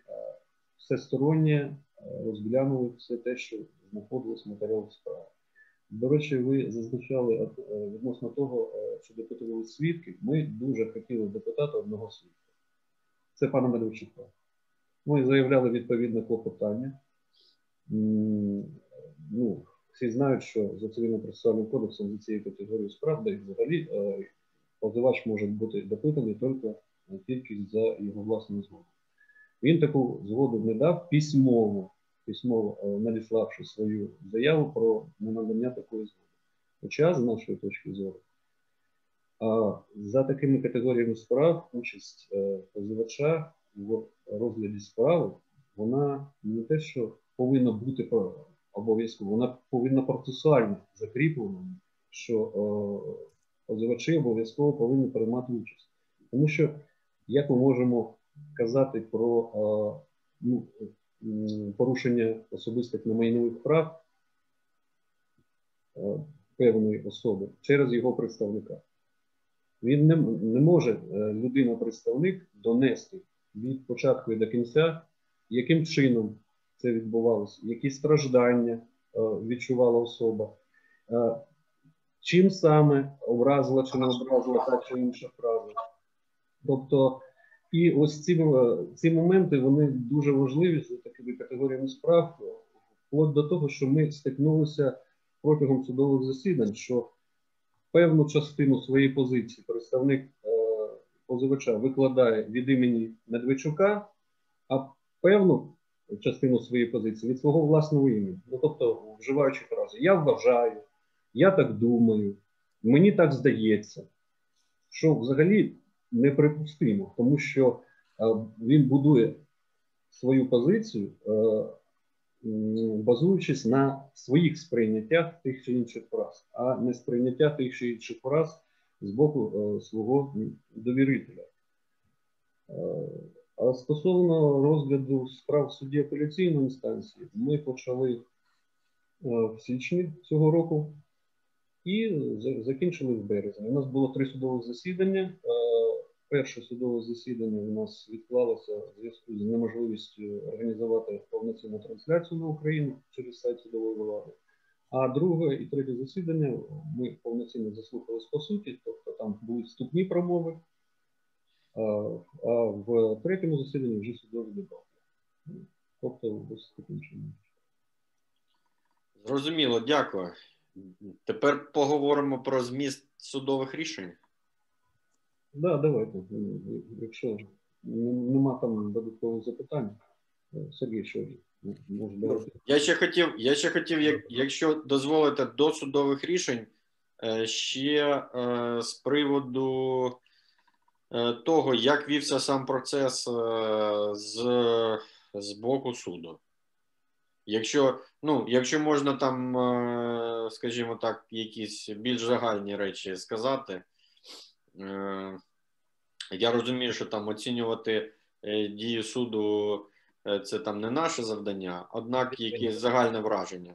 всестороннє е, розглянули все те, що знаходилось в матеріалах справи. До речі, ви зазначали відносно того, що допитували свідків. Ми дуже хотіли допитати одного свідка. Це пана Медведчука. Ми заявляли відповідне клопотання. Ну, Всі знають, що за цивільно процесуальним кодексом за цією категорією справ, де взагалі е, позивач може бути допитаний тільки, тільки за його власну згоду. Він таку згоду не дав письмово письмово е, надіславши свою заяву про ненадання такої згоди. Хоча, з нашої точки зору, за такими категоріями справ участь е, позивача в розгляді справи, вона не те, що повинна бути обов'язково, вона повинна процесуально закріплена, що е, позивачі обов'язково повинні приймати участь. Тому що, як ми можемо казати про ну, порушення особистих немайнових прав е, певної особи через його представника. Він не, не може е, людина-представник донести від початку і до кінця, яким чином це відбувалося, які страждання е, відчувала особа, чим саме образила чи не образила та чи інша фраза. Тобто і ось ці ці моменти вони дуже важливі за такими категоріями справ, вплоть до того, що ми стикнулися протягом судових засідань, що певну частину своєї позиції представник е, позивача викладає від імені Медведчука, а певну частину своєї позиції від свого власного імені. Ну тобто, вживаючи фрази Я вважаю, я так думаю, мені так здається, що взагалі неприпустимо, тому що е, він будує свою позицію, е, базуючись на своїх сприйняттях тих чи інших фраз, а не сприйняття тих чи інших фраз з боку е, свого довірителя. Стосовно розгляду справ в суді апеляційної інстанції, ми почали в січні цього року і закінчили в березні. У нас було три судових засідання. Перше судове засідання у нас відклалося в зв'язку з неможливістю організувати повноцінну трансляцію на Україну через сайт судової влади. А друге і третє засідання ми повноцінно заслухались по суті, тобто там були вступні промови, а в третьому засіданні вже судові дебати. Тобто, ось таким чином. Зрозуміло, дякую. Тепер поговоримо про зміст судових рішень. Да, давайте. Якщо нема там додаткових запитань. Сергій, що може давати? Я ще хотів, я ще хотів, як, якщо дозволите, до судових рішень ще з приводу того, як вівся сам процес з, з боку суду. Якщо ну, якщо можна там, скажімо так, якісь більш загальні речі сказати, я розумію, що там оцінювати е, дії суду е, це там не наше завдання, однак якесь загальне враження.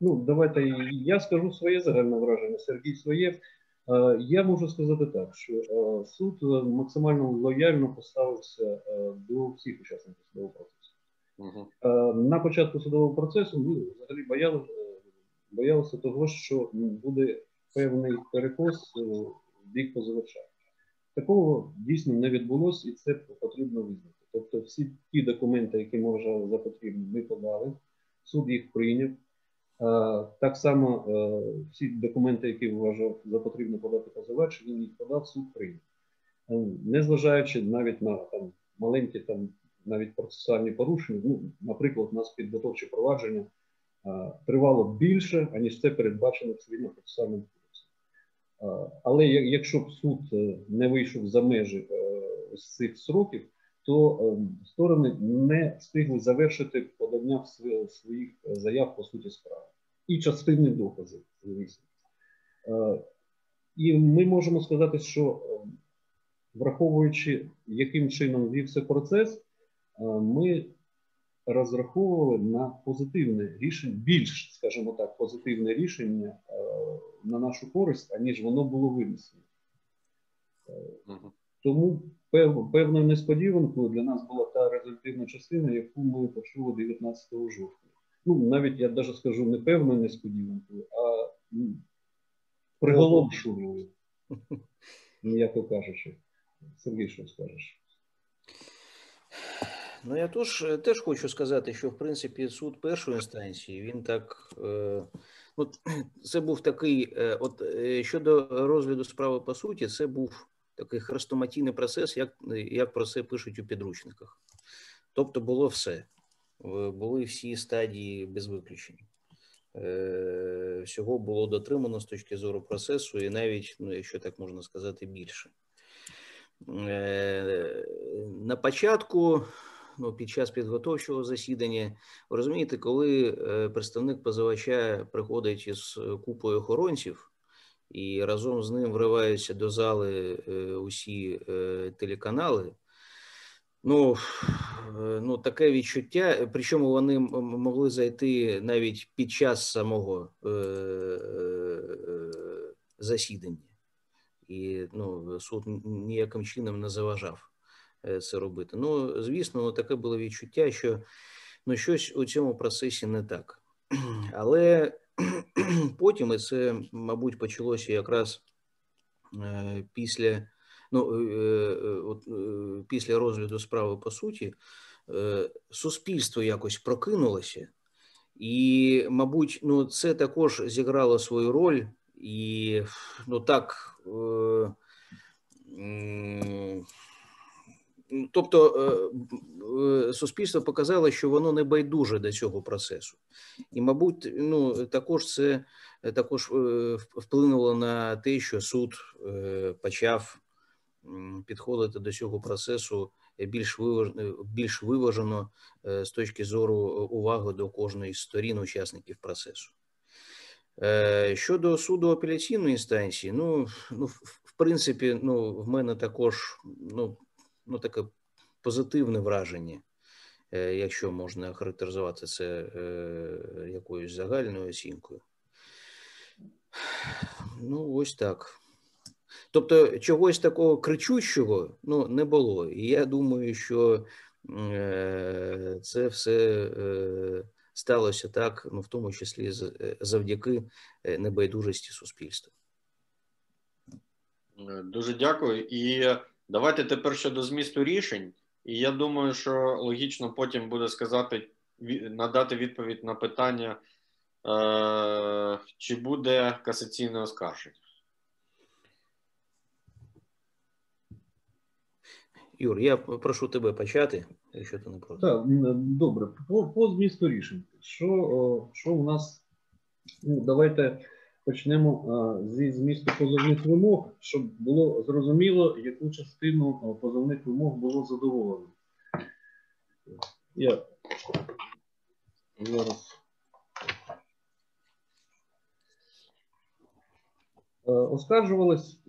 Ну, давайте я скажу своє загальне враження, Сергій своє. Е, я можу сказати так, що суд максимально лояльно поставився до всіх учасників судового процесу. Угу. На початку судового процесу ми взагалі боялися, боялися того, що буде певний перекос в бік позивача. Такого дійсно не відбулося і це потрібно визнати. Тобто, всі ті документи, які ми вважали за потрібні, ми подали, суд їх прийняв. Так само всі документи, які вважав за потрібно подати позивач, він їх подав, суд прийняв. Незважаючи навіть на там, маленькі там, навіть процесуальні порушення, ну, наприклад, у нас підготовче провадження тривало більше, аніж це передбачено в цивільно-процесуальному але якщо б суд е, не вийшов за межі е, з цих сроків, то е, сторони не встигли завершити подання своїх заяв по суті справи і частини доказів, звісно. І ми можемо сказати, що враховуючи, яким чином вівся процес, ми розраховували на позитивне рішення, більш, скажімо так, позитивне рішення на нашу користь, аніж воно було винесено. Тому пев, певною несподіванкою для нас була та результативна частина, яку ми почули 19 жовтня. Ну, навіть я навіть скажу не певною несподіванкою, а ну, приголомшливою, м'яко кажучи. Сергій, що скажеш? Ну, я теж, теж хочу сказати, що в принципі суд першої інстанції він так. Е, От [CLEARS THROAT] це був такий, е, от е, щодо розгляду справи по суті, це був такий хрестоматійний процес, як як про це пишуть у підручниках. Тобто було все, були всі стадії без виключень. Е, всього було дотримано з точки зору процесу, і навіть, ну, якщо так можна сказати, більше. На початку ну, під час підготовчого засідання. Ви розумієте, коли е, представник позивача приходить із е, купою охоронців і разом з ним вриваються до зали е, усі телеканали. Ну, ну, таке відчуття, причому вони могли зайти навіть під час самого засідання, і ну, суд ніяким чином не заважав. Е, це робити. Ну, звісно, ну, таке було відчуття, що ну, щось у цьому процесі не так. [CLEARS THROAT] Але [CLEARS THROAT] потім і це, мабуть, почалося якраз е, після ну, е, от, після розгляду справи по суті, суспільство якось прокинулося, і, мабуть, ну, це також зіграло свою роль, і ну так. Е, е, суспільство показало, що воно не байдуже до цього процесу, і, мабуть, ну також це також е, вплинуло на те, що суд почав підходити до цього процесу більш виважено, більш виважено з точки зору уваги до кожної з сторін учасників процесу. Щодо суду апеляційної інстанції, ну ну в принципі, ну в мене також ну ну, таке позитивне враження, е, якщо можна характеризувати це е, якоюсь загальною оцінкою. Ну, ось так. Тобто, чогось такого кричущого ну, не було. І я думаю, що е, це все сталося так, ну, в тому числі завдяки небайдужості суспільства. Дуже дякую. І Давайте тепер щодо змісту рішень, і я думаю, що логічно потім буде сказати надати відповідь на питання, е, чи буде касаційне оскарження. Юр, я прошу тебе почати, якщо ти не проти. Так, добре. По, по змісту рішень. Що, що у нас? Ну, давайте почнемо зі змісту позовних вимог, щоб було зрозуміло, яку частину позовних вимог було задоволено. Я зараз. Оскаржувалось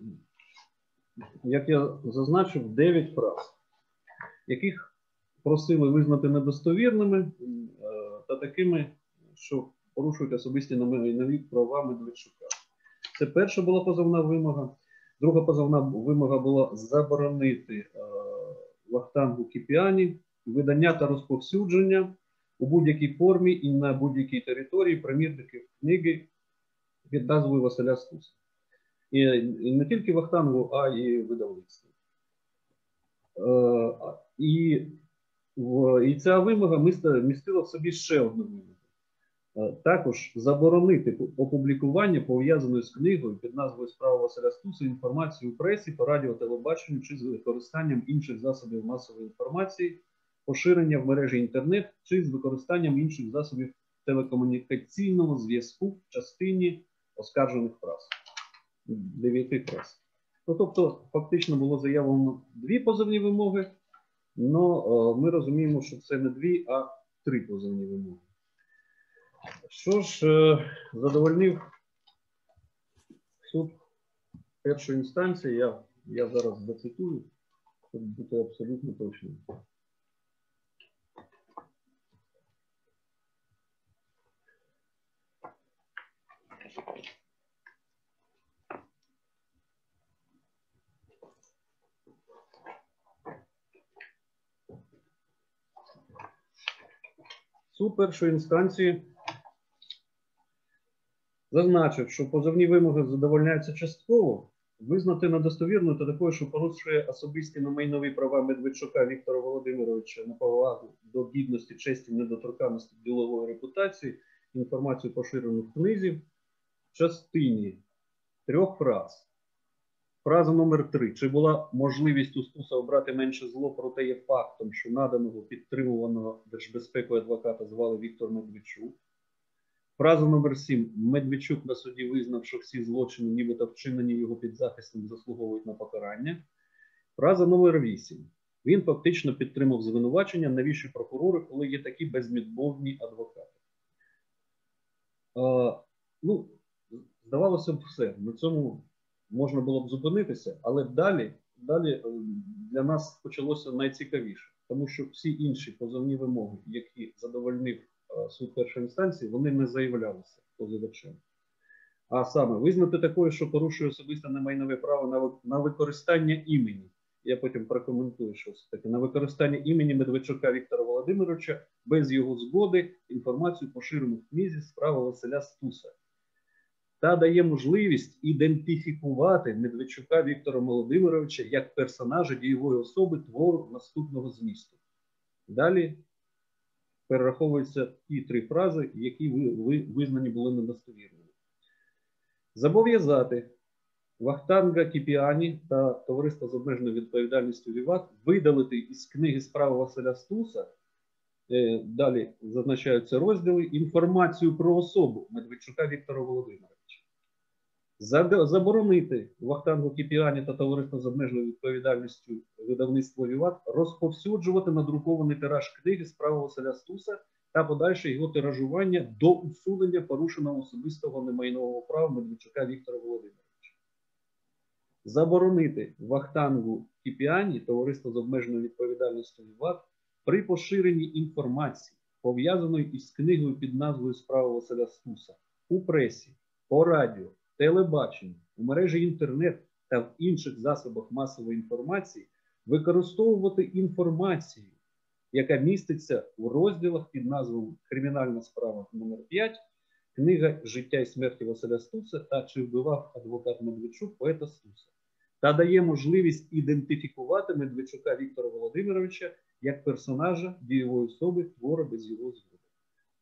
як я зазначив, 9 фраз, яких просили визнати недостовірними е, та такими, що порушують особисті нові права Медведчука. Це перша була позовна вимога. Друга позовна вимога була заборонити е, Вахтангу Кіпіані видання та розповсюдження у будь-якій формі і на будь-якій території примірників книги під назвою Василя Стуса. І, не тільки Вахтангу, а й видавництву. Е, і ця вимога містила в собі ще одну вимогу. Е, також заборонити опублікування пов'язаної з книгою під назвою Справа Василя Стуса інформацію у пресі, по радіо, телебаченню чи з використанням інших засобів масової інформації, поширення в мережі інтернет чи з використанням інших засобів телекомунікаційного зв'язку в частині оскаржених фраз. 9 клас. Ну, тобто, фактично було заявлено дві позовні вимоги, але ми розуміємо, що це не дві, а три позовні вимоги. Що ж, е, задовольнив суд першої інстанції, я, я зараз зацитую, щоб бути абсолютно точним. Суд першої інстанції зазначив, що позовні вимоги задовольняються частково, визнати недостовірною та такою, що порушує особисті на майнові права Медведчука Віктора Володимировича на повагу до гідності, честі, недоторканності ділової репутації, інформацію поширену в книзі в частині трьох фраз. Фраза номер три. Чи була можливість у Стуса обрати менше зло, проте є фактом, що наданого підтримуваного держбезпекою адвоката звали Віктор Медведчук? Фраза номер 7. Медведчук на суді визнав, що всі злочини, нібито вчинені його підзахисним, заслуговують на покарання. Фраза номер 8. Він фактично підтримав звинувачення, навіщо прокурори, коли є такі безмідмовні адвокати. А, ну, Здавалося б, все. На цьому можна було б зупинитися, але далі далі е, для нас почалося найцікавіше, тому що всі інші позовні вимоги, які задовольнив е, суд першої інстанції, вони не заявлялися позивачем. А саме визнати такою, що порушує особисте немайнове право на використання імені. Я потім прокоментую, що це таке на використання імені Медведчука Віктора Володимировича без його згоди інформацію поширену в книзі справа Василя Стуса та дає можливість ідентифікувати Медведчука Віктора Володимировича як персонажа дієвої особи твору наступного змісту. Далі перераховуються ті три фрази, які ви, ви визнані були недостовірними. Зобов'язати Вахтанга Кіпіані та товариство з обмеженою відповідальністю Віват видалити із книги справи Василя Стуса. Е, далі зазначаються розділи інформацію про особу Медведчука Віктора Володимировича заборонити Вахтангу Кіпіані та товариство з обмеженою відповідальністю видавництво Віват розповсюджувати надрукований тираж книги справа Василя Стуса та подальше його тиражування до усунення порушеного особистого немайнового права Медведчука Віктора Володимировича. Заборонити Вахтангу Кіпіані товариство з обмеженою відповідальністю Віват при поширенні інформації, пов'язаної із книгою під назвою Справа Василя Стуса у пресі, по радіо, телебаченні, у мережі інтернет та в інших засобах масової інформації використовувати інформацію, яка міститься у розділах під назвою Кримінальна справа номер 5 книга Життя і смерті Василя Стуса та чи вбивав адвокат Медведчук поета Стуса та дає можливість ідентифікувати Медведчука Віктора Володимировича як персонажа дієвої особи твора без його згоди.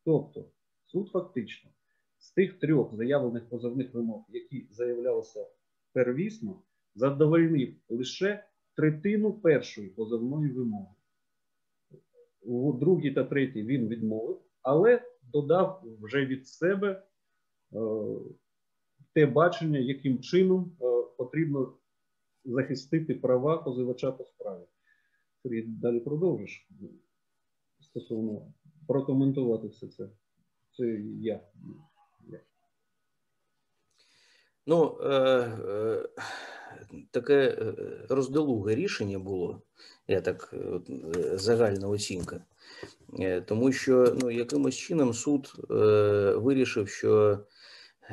Тобто суд фактично з тих трьох заявлених позовних вимог, які заявлялися первісно, задовольнив лише третину першої позовної вимоги. У другій та третій він відмовив, але додав вже від себе е, те бачення, яким чином е, потрібно захистити права позивача по справі. Сергій, далі продовжиш стосовно прокоментувати все це. Це я. Ну, е, е, таке е, роздолуге рішення було, я так е, загальна оцінка, е, тому що ну, якимось чином суд е, вирішив, що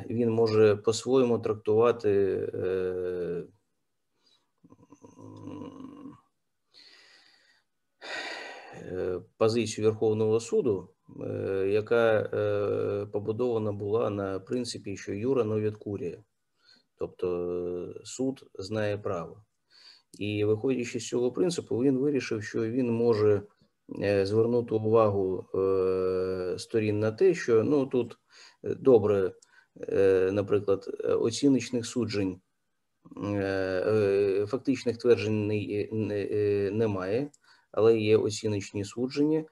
він може по-своєму трактувати. Е, Е, позицію Верховного суду, е, яка е, побудована була на принципі, що Юра курія, тобто суд знає право. І виходячи з цього принципу, він вирішив, що він може звернути увагу сторін на те, що ну тут добре, наприклад, оціночних суджень, фактичних тверджень немає але є оціночні судження.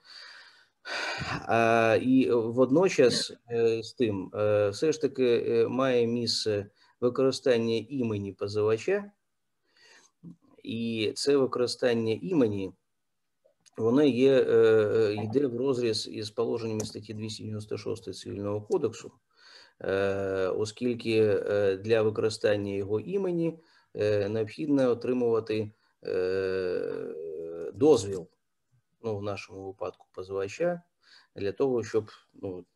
І водночас е, з тим, е, все ж таки е, має місце використання імені позивача, і це використання імені. Воно є, йде в розріз із положеннями статті 296 цивільного кодексу, оскільки для використання його імені необхідно отримувати дозвіл, ну, в нашому випадку позивача, для того, щоб ну, е, е,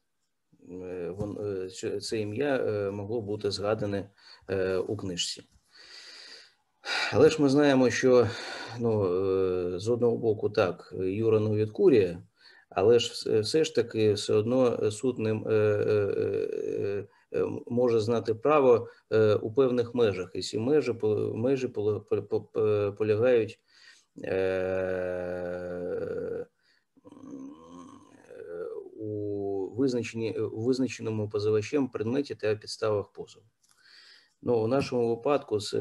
це ім'я е, могло бути згадане у книжці. Але ж ми знаємо, що ну, з одного боку, так, Юра ну від Курія, але ж все ж таки все одно суд не може знати право у певних межах, і ці межі межі полягають Е, у визначеному позивачем предметі та підставах позову. Ну, у нашому випадку це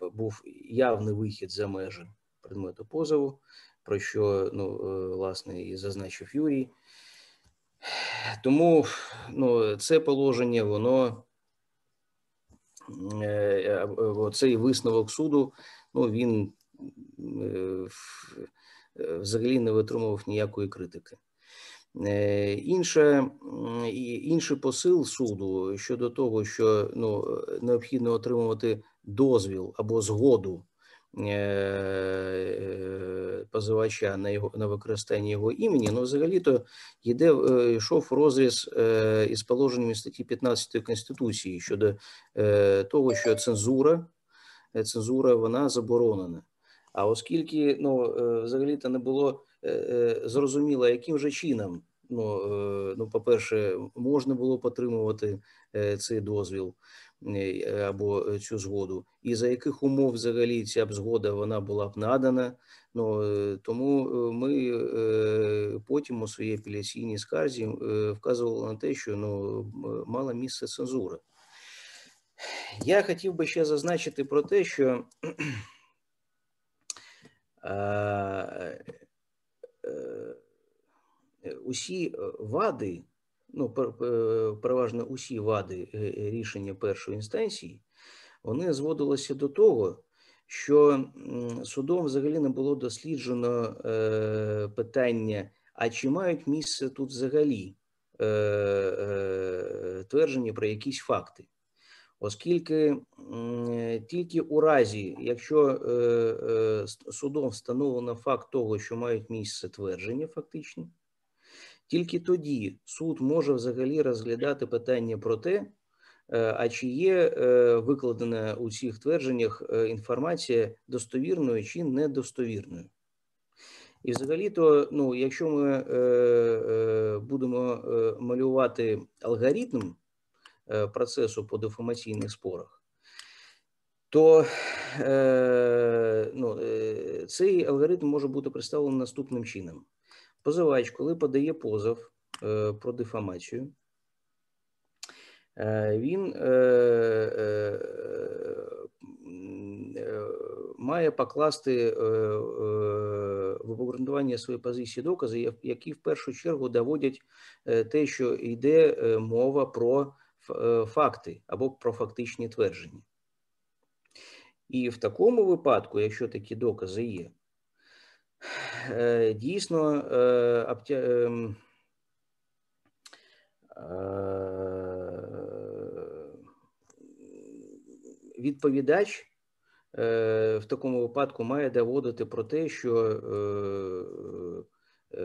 е, був явний вихід за межі предмету позову, про що ну, власне і зазначив Юрій. Тому ну, це положення, воно цей висновок суду, ну він взагалі не витримував ніякої критики. Е, інше, Інший посил суду щодо того, що ну, необхідно отримувати дозвіл або згоду позивача на його на використання його імені, ну взагалі-то йде йшов розріз із положеннями статті 15 Конституції щодо того, що цензура, цензура вона заборонена. А оскільки ну, е, взагалі-то не було е, е, зрозуміло, яким же чином, ну, ну, по-перше, можна було потримувати цей дозвіл або цю згоду, і за яких умов взагалі ця б згода вона була б надана. Ну, Тому ми потім у своїй апеляційній скарзі вказували на те, що ну, мала місце цензура. Я хотів би ще зазначити про те, що [CLEARS THROAT] Е, усі вади, ну переважно усі вади е, рішення першої інстанції, вони зводилися до того, що судом взагалі не було досліджено е, питання, а чи мають місце тут взагалі твердження про якісь факти оскільки тільки у разі, якщо е, е, судом встановлено факт того, що мають місце твердження, фактичні, тільки тоді суд може взагалі розглядати питання про те, е, а чи є викладена у цих твердженнях інформація достовірною чи недостовірною. І взагалі-то, ну, якщо ми е, е, будемо малювати алгоритм процесу по дефамаційних спорах, то е, ну, е, цей алгоритм може бути представлений наступним чином. Позивач, коли подає позов про дефамацію, він має покласти в обґрунтування своєї позиції докази, які в першу чергу доводять те, що йде мова про факти або про фактичні твердження. І в такому випадку, якщо такі докази є, дійсно ем, відповідач е, в такому випадку має доводити про те, що е,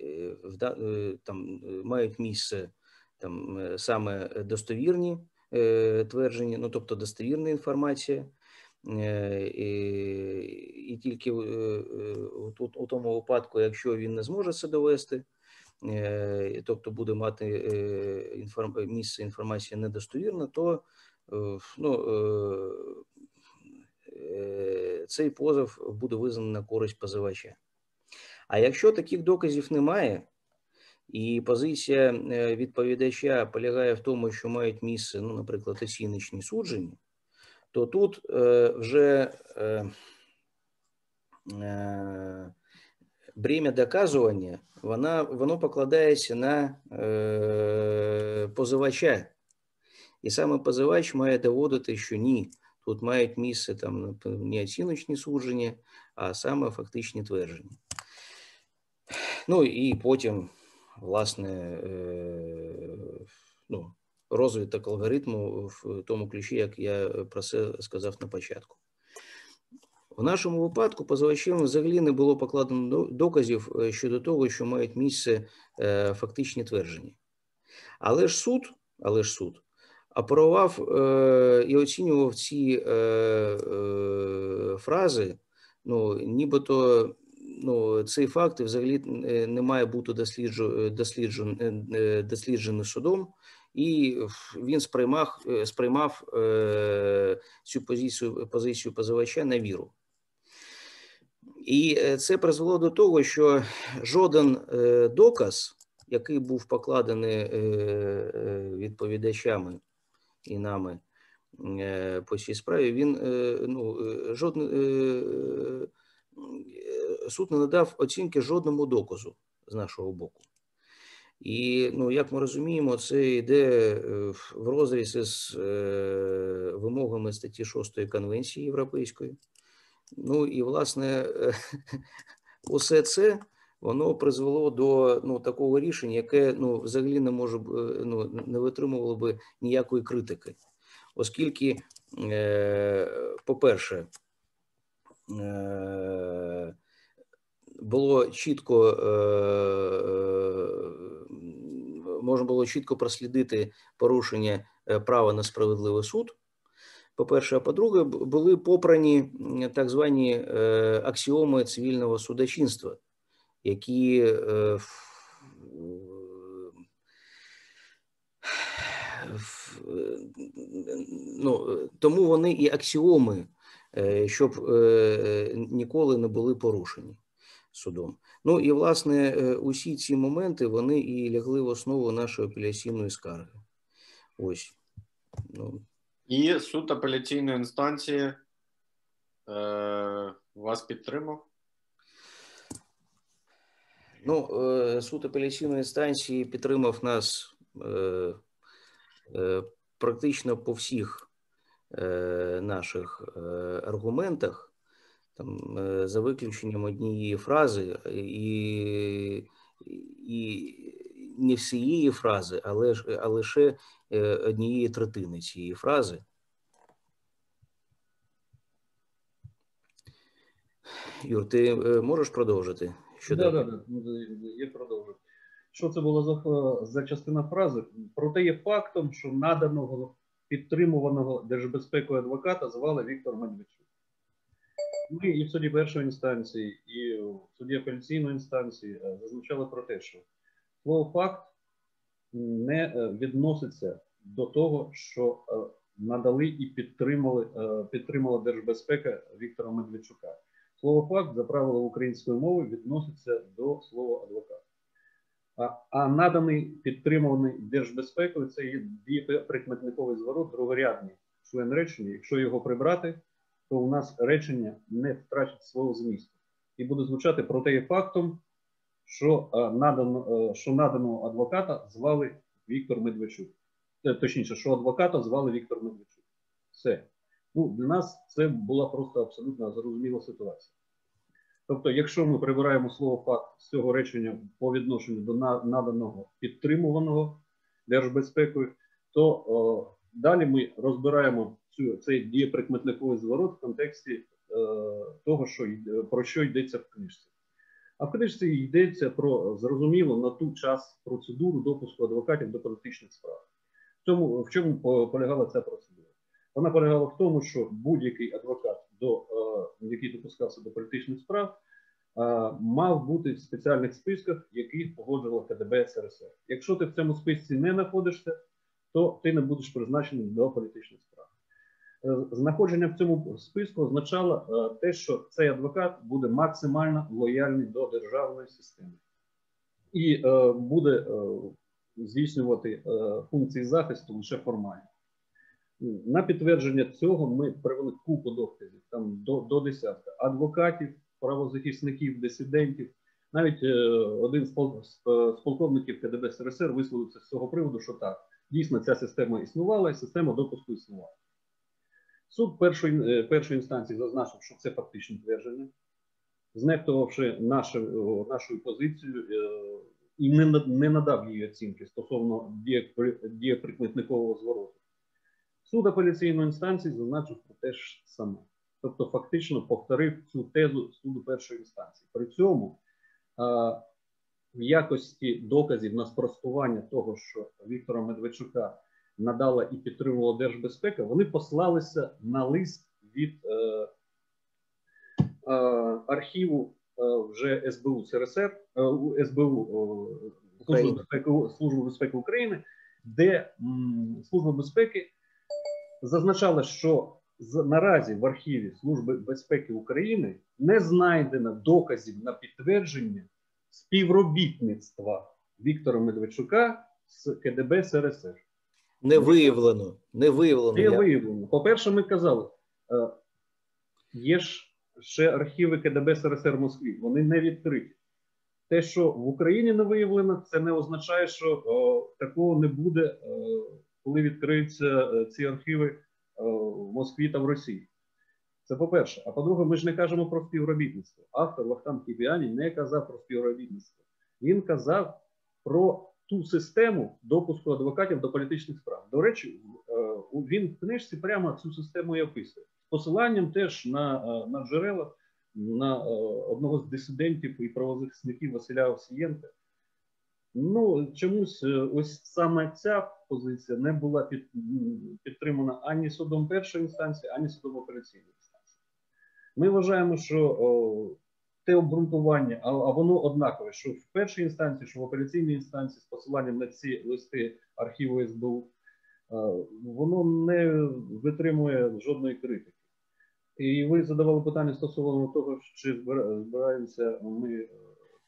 е, там мають місце там саме достовірні твердження, ну тобто достовірна інформація. І, і тільки у, у тому випадку, якщо він не зможе це довести, тобто буде мати місце інформації недостовірно, то ну, цей позов буде визнаний на користь позивача. А якщо таких доказів немає, і позиція відповідача полягає в тому, що мають місце, ну, наприклад, оціночні судження, то тут вже бремя доказування вона, воно покладається на позивача. І саме позивач має доводити, що ні, тут мають місце там не оціночні судження, а саме фактичні твердження. Ну і потім, власне, е, ну, розвиток алгоритму в тому ключі, як я про це сказав на початку. В нашому випадку позивачем взагалі не було покладено доказів е, щодо того, що мають місце е, фактичні твердження. Але ж суд, але ж суд оперував е, і оцінював ці фрази, ну, нібито ну, цей факт взагалі не має бути досліджен, досліджен, досліджений судом, і він сприймав сприймав цю позицію позицію позивача на віру. І це призвело до того, що жоден доказ, який був покладений відповідачами і нами е, по цій справі, він е, ну, е, жодний суд не надав оцінки жодному доказу з нашого боку. І, ну, як ми розуміємо, це йде в розрізі з вимогами статті 6 Конвенції Європейської. Ну і, власне, [LAUGHS] усе це воно призвело до ну, такого рішення, яке ну, взагалі не може ну, не витримувало би ніякої критики, оскільки, е, по-перше, е, було чітко е, можна було чітко прослідити порушення е, права на справедливий суд. По-перше, а по-друге, були попрані так звані е, аксіоми цивільного судочинства які е, ну, тому вони і аксіоми, е, щоб е, ніколи не були порушені судом. Ну і власне усі ці моменти вони і лягли в основу нашої апеляційної скарги. Ось. Ну. І суд апеляційної інстанції е, вас підтримав? Ну, е, суд апеляційної інстанції підтримав нас е, е, практично по всіх наших аргументах, там, за виключенням однієї фрази, і і не всієї фрази, але а лише однієї третини цієї фрази. Юр, ти можеш продовжити? Щодо... Да, да, да. Я продовжу. Що це було за за частина фрази? Проте є фактом, що наданого підтримуваного держбезпекою адвоката звали Віктор Медведчук. Ми і в суді першої інстанції, і в суді апеляційної інстанції е, зазначали про те, що слово факт не е, відноситься до того, що е, надали і підтримали підтримала держбезпека Віктора Медведчука. Слово факт за правилом української мови відноситься до слова адвокат. А наданий підтримуваний держбезпекою це є дієприкметниковий зворот, другорядний член речення. Якщо його прибрати, то у нас речення не втратить свого змісту і буде звучати проте фактом, що надано, що наданого адвоката звали Віктор Медведчук. Е, точніше, що адвоката звали Віктор Медведчук. Все. Ну, Для нас це була просто абсолютно зрозуміла ситуація. Тобто, якщо ми прибираємо слово факт з цього речення по відношенню до наданого підтримуваного держбезпекою, то о, далі ми розбираємо цю, цей дієприкметниковий зворот в контексті е, того, що про що йдеться в книжці. А в книжці йдеться про зрозуміло на ту час процедуру допуску адвокатів до політичних справ. В чому, в чому полягала ця процедура? Вона полягала в тому, що будь-який адвокат, до, е, який допускався до політичних справ, е, мав бути в спеціальних списках, яких погоджувала КДБ СРСР. Якщо ти в цьому списці не знаходишся, то ти не будеш призначений до політичних справ. Е, знаходження в цьому списку означало те, що цей адвокат буде максимально лояльний до державної системи і буде здійснювати функції захисту лише формально. На підтвердження цього ми привели купу доказів, там до до десятка адвокатів, правозахисників, дисидентів. Навіть е, один з, пол, з, з полковників КДБ СРСР висловився з цього приводу, що так, дійсно ця система існувала і система допуску існувала. Суд першої е, першої інстанції зазначив, що це фактичне твердження, знехтувавши нашу нашу позицію е, і не не надав її оцінки стосовно дієприкметникового звороту. Суд апеляційної інстанції зазначив про те ж саме. Тобто, фактично повторив цю тезу суду першої інстанції. При цьому в якості доказів на спростування того, що Віктора Медведчука надала і підтримувала Держбезпека, вони послалися на лист від е, е, архіву е, вже СБУ СРСР е, СБУ е, Служби безпеки, Служби безпеки України, де м, Служба безпеки зазначала, що наразі в архіві Служби безпеки України не знайдено доказів на підтвердження співробітництва Віктора Медведчука з КДБ СРСР. Не виявлено. Не виявлено. Не виявлено. По-перше, ми казали, е, є ж ще архіви КДБ СРСР в Москві, вони не відкриті. Те, що в Україні не виявлено, це не означає, що о, такого не буде о, коли відкриються е, ці архіви е, в Москві та в Росії. Це по-перше. А по-друге, ми ж не кажемо про співробітництво. Автор Вахтан Кіпіані не казав про співробітництво. Він казав про ту систему допуску адвокатів до політичних справ. До речі, е, він в книжці прямо цю систему і описує. З посиланням теж на на джерела на одного з дисидентів і правозахисників Василя Овсієнка, Ну чомусь е, ось саме ця позиція не була під, підтримана ані судом першої інстанції, ані судом операційної інстанції. Ми вважаємо, що о, те обґрунтування, а, а воно однакове, що в першій інстанції, що в операційній інстанції з посиланням на ці листи архіву СБУ, о, воно не витримує жодної критики. І ви задавали питання стосовно того, чи збираємося ми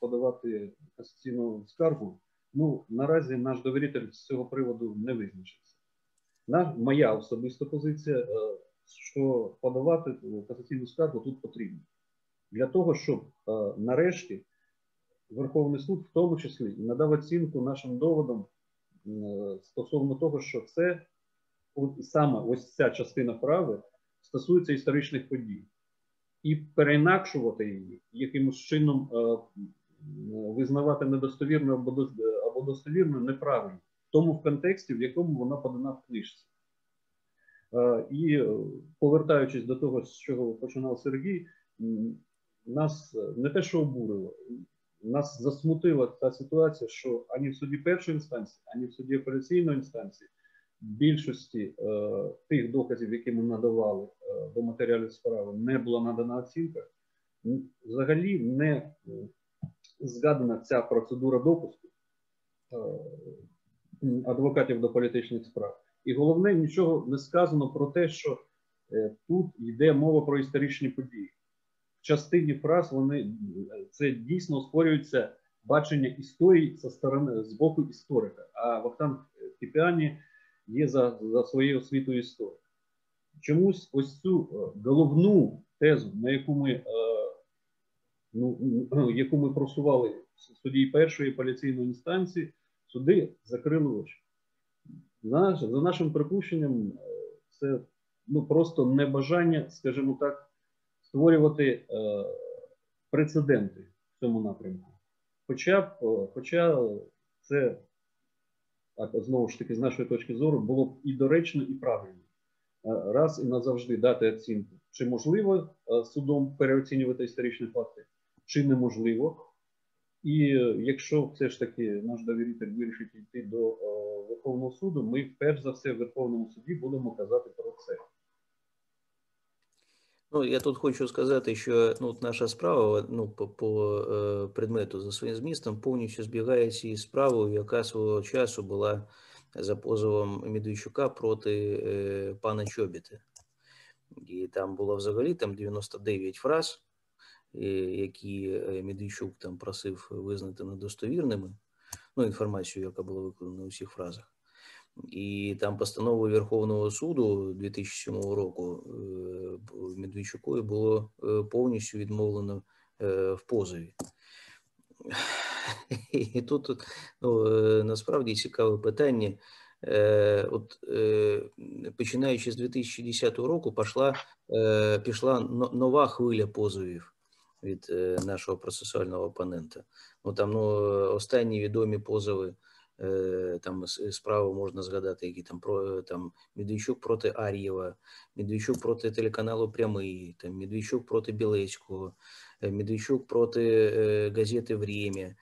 подавати касаційну скаргу. Ну наразі наш довіритель з цього приводу не визначився. На, моя особиста позиція, е, що подавати касаційну скаргу тут потрібно для того, щоб е, нарешті Верховний суд, в тому числі, надав оцінку нашим доводам е, стосовно того, що це саме ось ця частина прави стосується історичних подій, і переінакшувати її якимось чином визнавати недостовірно або достовірно неправильно, в тому в контексті, в якому вона подана в книжці. Е, і е, повертаючись до того, з чого починав Сергій, нас не те, що обурило, нас засмутила та ситуація, що ані в суді першої інстанції, ані в суді апеляційної інстанції більшості е, тих доказів, які ми надавали е, до матеріалів справи, не була надана оцінка. Взагалі не згадана ця процедура допуску е, адвокатів до політичних справ. І головне, нічого не сказано про те, що е, тут йде мова про історичні події. В частині фраз вони це дійсно оспорюється бачення історії зі сторони з боку історика. А Вахтан Кіпіані є за за своєю освітою історії. чомусь ось цю головну тезу, на яку ми ну, [CLEARS THROAT] яку ми просували в суді першої апеляційної інстанції, суди закрили очі. За, нашим припущенням, це ну, просто небажання, скажімо так, створювати е, прецеденти в цьому напрямку. Хоча б, хоча це, так, знову ж таки, з нашої точки зору, було б і доречно, і правильно. Раз і назавжди дати оцінку, чи можливо судом переоцінювати історичні факти, чи неможливо. І якщо все ж таки наш довіритель вирішить йти до о, Верховного суду, ми перш за все в Верховному суді будемо казати про це. Ну, я тут хочу сказати, що ну, наша справа ну, по, по е, предмету за своїм змістом повністю збігається із справою, яка свого часу була за позовом Медведчука проти е, пана Чобіти. І там було взагалі там 99 фраз, е, які е, Медведчук там просив визнати недостовірними. Ну, інформацію, яка була викладена у всіх фразах. І там постановою Верховного суду 2007 року Медведчукові було повністю відмовлено в позові. [LAUGHS] І тут ну, насправді цікаве питання. От починаючи з 2010 року, пішла, пішла нова хвиля позовів від нашого процесуального опонента. Ну там ну, останні відомі позови. Там справи можна згадати, які там про там Медведчук проти Ар'єва, Медведчук проти телеканалу Прямий, там Медведчук проти Білецького, Медведчук проти газети Время,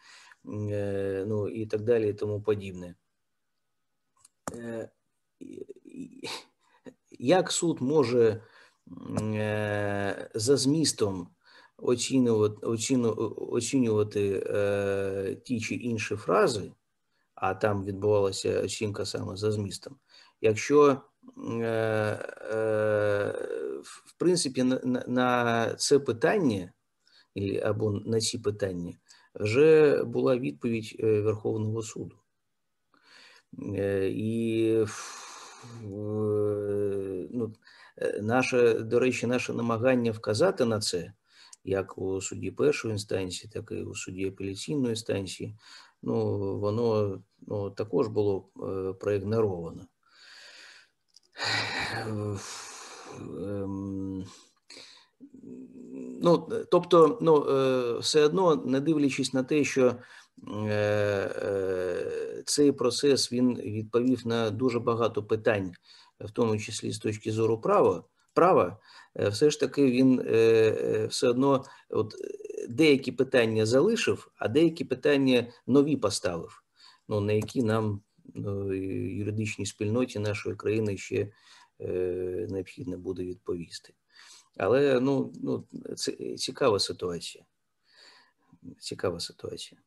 ну і так далі, і тому подібне. Як суд може за змістом оцінювати, оцінювати ті чи інші фрази? а там відбувалася оцінка саме за змістом. Якщо, в принципі, на це питання або на ці питання вже була відповідь Верховного суду. І ну, наше, до речі, наше намагання вказати на це, як у суді першої інстанції, так і у суді апеляційної інстанції, ну, воно ну, також було е, проігноровано. Ем, ну, Тобто, ну, е, все одно, не дивлячись на те, що е, цей процес він відповів на дуже багато питань, в тому числі з точки зору права, права, все ж таки він все одно от, деякі питання залишив, а деякі питання нові поставив, ну, на які нам ну, юридичній спільноті нашої країни ще е, необхідно буде відповісти. Але ну, ну, це цікава ситуація. Цікава ситуація.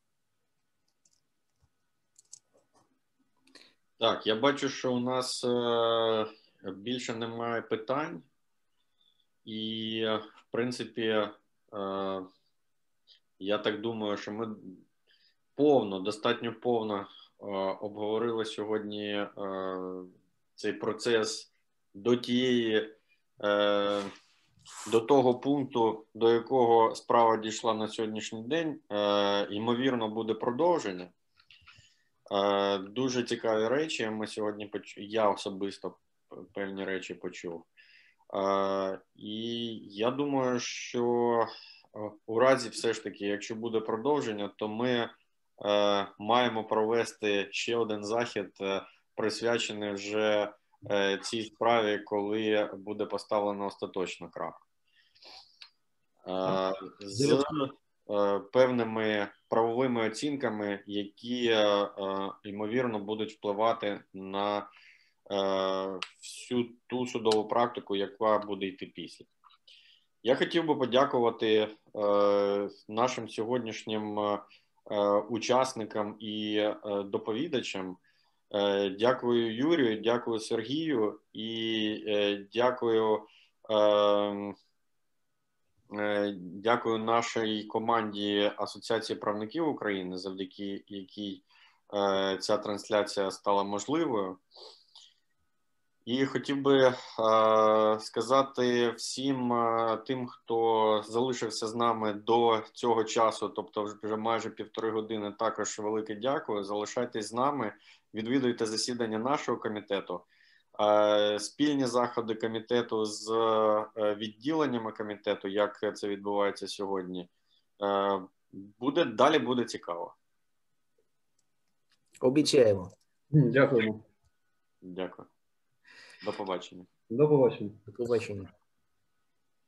Так, я бачу, що у нас е, більше немає питань, і, в принципі, е, я так думаю, що ми повно, достатньо повно е, обговорили сьогодні е, цей процес до тієї, до того пункту, до якого справа дійшла на сьогоднішній день. Ймовірно, буде продовження. Е, дуже цікаві речі. Ми сьогодні. Я особисто певні речі почув. І я думаю, що у разі, все ж таки, якщо буде продовження, то ми е, маємо провести ще один захід, е, присвячений вже е, цій справі, коли буде поставлено остаточно крапку. Е, з певними правовими оцінками, які ймовірно будуть впливати на всю ту судову практику, яка буде йти після. Я хотів би подякувати е, нашим сьогоднішнім е, учасникам і е, доповідачам. Е, дякую Юрію, дякую Сергію і е, дякую. Е, е, Дякую нашій команді Асоціації правників України, завдяки якій е, ця трансляція стала можливою. І хотів би е, сказати всім е, тим, хто залишився з нами до цього часу, тобто вже майже півтори години. Також велике дякую. Залишайтесь з нами, відвідуйте засідання нашого комітету, е, спільні заходи комітету з е, відділеннями комітету, як це відбувається сьогодні. Е, буде далі буде цікаво. Обіцяємо. Дякуємо. Дякую. До побачення. До побачення. До побачення.